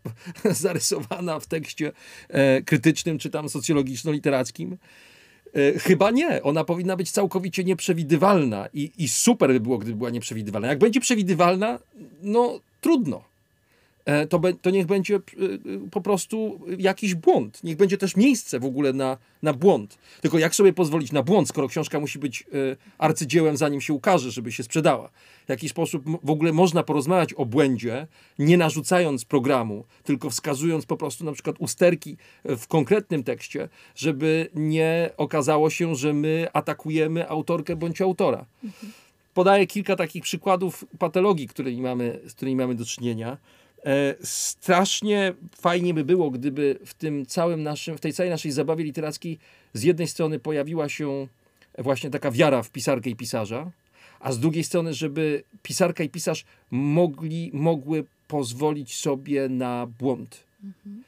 <laughs> zarysowana w tekście e, krytycznym czy tam socjologiczno-literackim. E, chyba nie. Ona powinna być całkowicie nieprzewidywalna i, i super by było, gdyby była nieprzewidywalna. Jak będzie przewidywalna, no trudno. E, to, be, to niech będzie e, po prostu jakiś błąd. Niech będzie też miejsce w ogóle na, na błąd. Tylko jak sobie pozwolić na błąd, skoro książka musi być e, arcydziełem, zanim się ukaże, żeby się sprzedała? W jaki sposób w ogóle można porozmawiać o błędzie, nie narzucając programu, tylko wskazując po prostu na przykład usterki w konkretnym tekście, żeby nie okazało się, że my atakujemy autorkę bądź autora. Mhm. Podaję kilka takich przykładów patologii, którymi mamy, z którymi mamy do czynienia. E, strasznie fajnie by było, gdyby w tym całym naszym, w tej całej naszej zabawie literackiej z jednej strony pojawiła się właśnie taka wiara w pisarkę i pisarza, a z drugiej strony, żeby pisarka i pisarz mogli, mogły pozwolić sobie na błąd. Mhm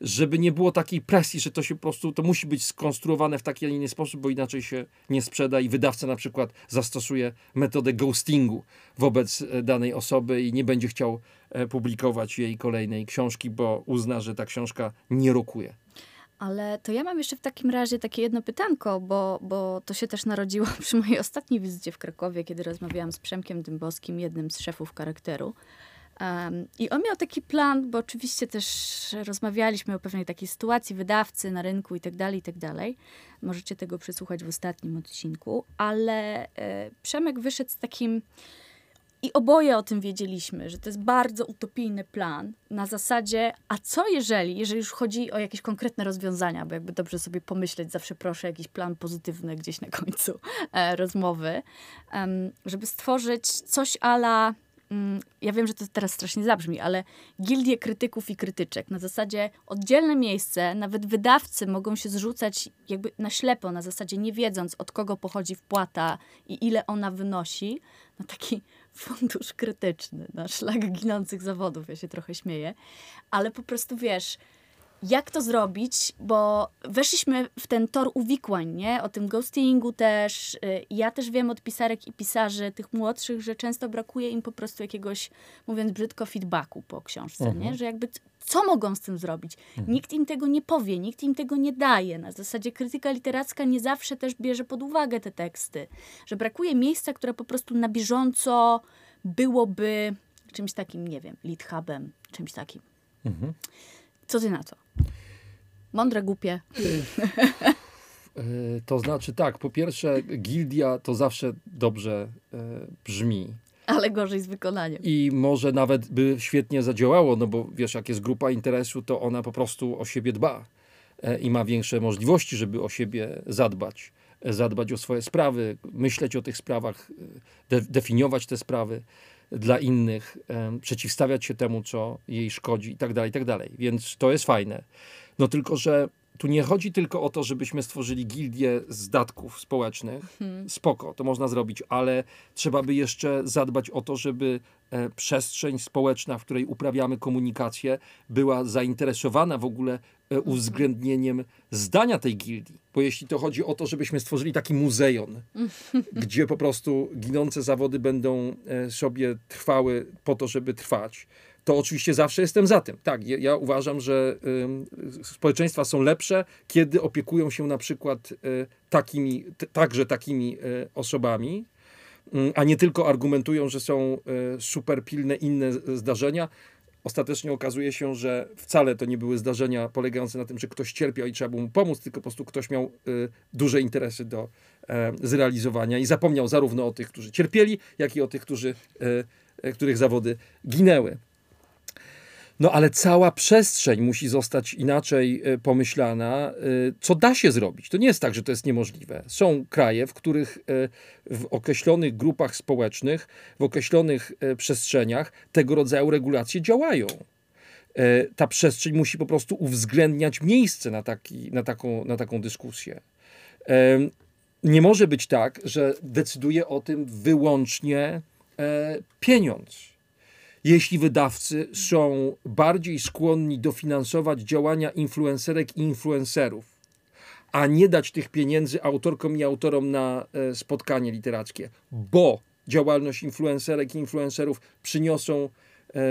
żeby nie było takiej presji, że to się po prostu, to musi być skonstruowane w taki, a inny sposób, bo inaczej się nie sprzeda i wydawca na przykład zastosuje metodę ghostingu wobec e, danej osoby i nie będzie chciał e, publikować jej kolejnej książki, bo uzna, że ta książka nie rokuje. Ale to ja mam jeszcze w takim razie takie jedno pytanko, bo, bo to się też narodziło <laughs> przy mojej ostatniej wizycie w Krakowie, kiedy rozmawiałam z Przemkiem Dębowskim, jednym z szefów charakteru. Um, I on miał taki plan, bo oczywiście też rozmawialiśmy o pewnej takiej sytuacji wydawcy na rynku i tak dalej, i tak dalej. Możecie tego przesłuchać w ostatnim odcinku, ale e, Przemek wyszedł z takim i oboje o tym wiedzieliśmy, że to jest bardzo utopijny plan na zasadzie, a co jeżeli, jeżeli już chodzi o jakieś konkretne rozwiązania, bo jakby dobrze sobie pomyśleć, zawsze proszę jakiś plan pozytywny gdzieś na końcu e, rozmowy, um, żeby stworzyć coś ala ja wiem, że to teraz strasznie zabrzmi, ale gildie krytyków i krytyczek. Na zasadzie oddzielne miejsce, nawet wydawcy mogą się zrzucać jakby na ślepo, na zasadzie nie wiedząc od kogo pochodzi wpłata i ile ona wynosi, na taki <laughs> fundusz krytyczny, na szlak ginących zawodów. Ja się trochę śmieję, ale po prostu wiesz, jak to zrobić, bo weszliśmy w ten tor uwikłań, nie? O tym ghostingu też. Y, ja też wiem od pisarek i pisarzy tych młodszych, że często brakuje im po prostu jakiegoś, mówiąc brzydko, feedbacku po książce, nie? Mhm. Że jakby co mogą z tym zrobić? Mhm. Nikt im tego nie powie, nikt im tego nie daje. Na zasadzie krytyka literacka nie zawsze też bierze pod uwagę te teksty. Że brakuje miejsca, które po prostu na bieżąco byłoby czymś takim, nie wiem, lead hubem, czymś takim. Mhm. Co ty na to? Mądre, głupie. E, to znaczy tak, po pierwsze, gildia to zawsze dobrze e, brzmi. Ale gorzej z wykonaniem. I może nawet by świetnie zadziałało, no bo wiesz, jak jest grupa interesu, to ona po prostu o siebie dba e, i ma większe możliwości, żeby o siebie zadbać. Zadbać o swoje sprawy, myśleć o tych sprawach, de definiować te sprawy dla innych, przeciwstawiać się temu, co jej szkodzi i tak dalej, i tak dalej. Więc to jest fajne. No tylko, że tu nie chodzi tylko o to, żebyśmy stworzyli gildię zdatków społecznych. Hmm. Spoko, to można zrobić, ale trzeba by jeszcze zadbać o to, żeby e, przestrzeń społeczna, w której uprawiamy komunikację, była zainteresowana w ogóle e, uwzględnieniem zdania tej gildii. Bo jeśli to chodzi o to, żebyśmy stworzyli taki muzeon, <laughs> gdzie po prostu ginące zawody będą e, sobie trwały po to, żeby trwać, to oczywiście zawsze jestem za tym. Tak, ja, uważam, że społeczeństwa są lepsze, kiedy opiekują się na przykład y, takimi, także takimi y, osobami, a nie tylko argumentują, że są y, super pilne inne zdarzenia. Ostatecznie okazuje się, że wcale to nie były zdarzenia polegające na tym, że ktoś cierpiał i trzeba było mu pomóc, tylko po prostu ktoś miał duże interesy do e, zrealizowania i zapomniał zarówno o tych, którzy cierpieli, jak i o tych, którzy, y, których zawody ginęły. No ale cała przestrzeń musi zostać inaczej e, pomyślana, e, co da się zrobić. To nie jest tak, że to jest niemożliwe. Są kraje, w których e, w określonych grupach społecznych, w określonych przestrzeniach tego rodzaju regulacje działają. Ta przestrzeń musi po prostu uwzględniać miejsce na, taki, na, taką, na taką dyskusję. Nie może być tak, że decyduje o tym wyłącznie pieniądz jeśli wydawcy są bardziej skłonni dofinansować działania influencerek i influencerów, a nie dać tych pieniędzy autorkom i autorom na e, spotkanie literackie, bo działalność influencerek i influencerów przyniosą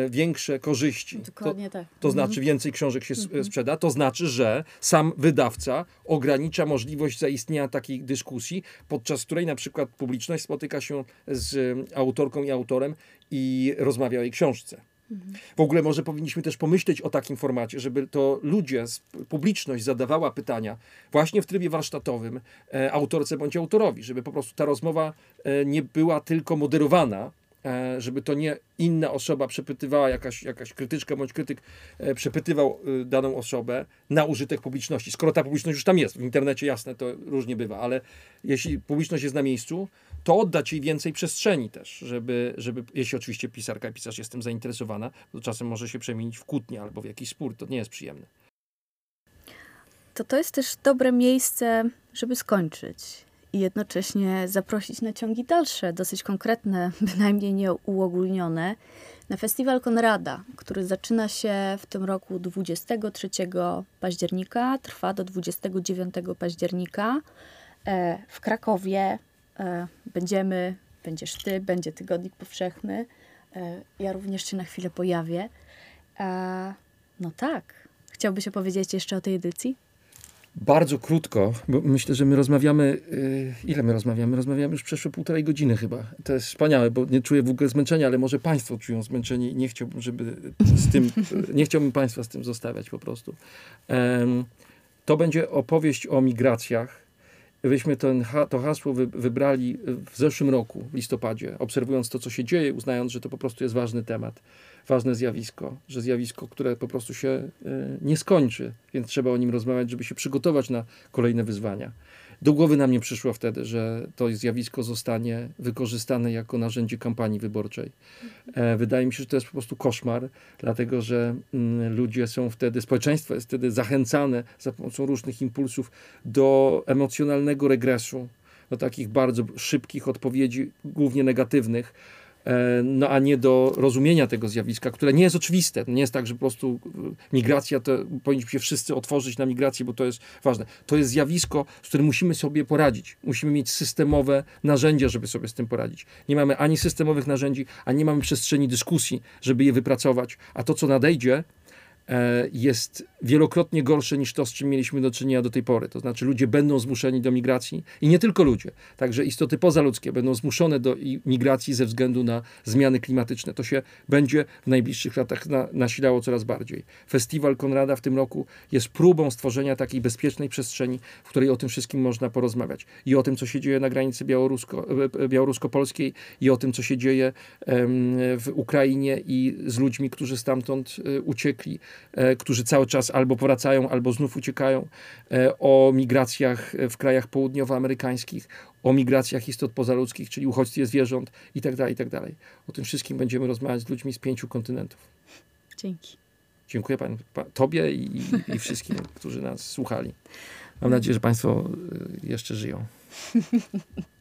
większe korzyści. Dokładnie tak. To znaczy mhm. więcej książek się mhm. sprzeda, to znaczy, że sam wydawca ogranicza możliwość zaistnienia takiej dyskusji, podczas której na przykład publiczność spotyka się z autorką i autorem i rozmawia o jej książce. Mhm. W ogóle może powinniśmy też pomyśleć o takim formacie, żeby to ludzie, publiczność zadawała pytania właśnie w trybie warsztatowym e, autorce bądź autorowi, żeby po prostu ta rozmowa e, nie była tylko moderowana E, żeby to nie inna osoba przepytywała, jakaś, jakaś krytyczka bądź krytyk e, przepytywał e, daną osobę na użytek publiczności. Skoro ta publiczność już tam jest, w internecie jasne, to różnie bywa, ale jeśli publiczność jest na miejscu, to oddać jej więcej przestrzeni też, żeby, żeby jeśli oczywiście pisarka i pisarz jest tym zainteresowana, to czasem może się przemienić w kłótnię albo w jakiś spór, to nie jest przyjemne. To to jest też dobre miejsce, żeby skończyć i jednocześnie zaprosić na ciągi dalsze, dosyć konkretne, <laughs> bynajmniej nie uogólnione, na festiwal Konrada, który zaczyna się w tym roku 23 października, trwa do 29 października e, w Krakowie. E, będziemy, będziesz ty, będzie Tygodnik Powszechny. E, ja również się na chwilę pojawię. No tak. Chciałbyś opowiedzieć jeszcze o tej edycji? Bardzo krótko, bo myślę, że my rozmawiamy. Yy, ile my rozmawiamy? Rozmawiamy już przeszło półtorej godziny chyba. To jest wspaniałe, bo nie czuję w ogóle zmęczenia, ale może Państwo czują zmęczenie i nie chciałbym, żeby z tym. <laughs> nie chciałbym Państwa z tym zostawiać po prostu. to będzie opowieść o migracjach. Myśmy ten, to hasło wybrali w zeszłym roku, w listopadzie, obserwując to, co się dzieje, uznając, że to po prostu jest ważny temat ważne zjawisko, że zjawisko, które po prostu się e, nie skończy, więc trzeba o nim rozmawiać, żeby się przygotować na kolejne wyzwania. Do głowy nam nie przyszło wtedy, że to zjawisko zostanie wykorzystane jako narzędzie kampanii wyborczej. E, wydaje mi się, że to jest po prostu koszmar, dlatego że mm, ludzie są wtedy, społeczeństwo jest wtedy zachęcane za pomocą różnych impulsów do emocjonalnego regresu, do takich bardzo szybkich odpowiedzi, głównie negatywnych no a nie do rozumienia tego zjawiska, które nie jest oczywiste. nie jest tak, że po prostu e, migracja, to powinniśmy się wszyscy otworzyć na migrację, bo to jest ważne. To jest zjawisko, z którym musimy sobie poradzić. Musimy mieć systemowe narzędzia, żeby sobie z tym poradzić. Nie mamy ani systemowych narzędzi, ani nie mamy przestrzeni dyskusji, żeby je wypracować. A to, co nadejdzie, E, jest wielokrotnie gorsze niż to, z czym mieliśmy do czynienia do tej pory. To znaczy ludzie będą zmuszeni do migracji i nie tylko ludzie, także istoty pozaludzkie będą zmuszone do migracji ze względu na zmiany klimatyczne. To się będzie w najbliższych latach na, nasilało coraz bardziej. Festiwal Konrada w tym roku jest próbą stworzenia takiej bezpiecznej przestrzeni, w której o tym wszystkim można porozmawiać. I o tym, co się dzieje na granicy białorusko, e, e, białorusko-polskiej i o tym, co się dzieje w Ukrainie i z ludźmi, którzy stamtąd uciekli E, którzy cały czas albo powracają, albo znów uciekają, e, o migracjach w krajach południowoamerykańskich, o migracjach istot pozaludzkich, czyli uchodźstwie zwierząt itd., tak itd. Tak o tym wszystkim będziemy rozmawiać z ludźmi z pięciu kontynentów. Dzięki. Dziękuję pan, pan, Tobie i, i wszystkim, <laughs> którzy nas słuchali. Mam nadzieję, że Państwo e, jeszcze żyją. <laughs>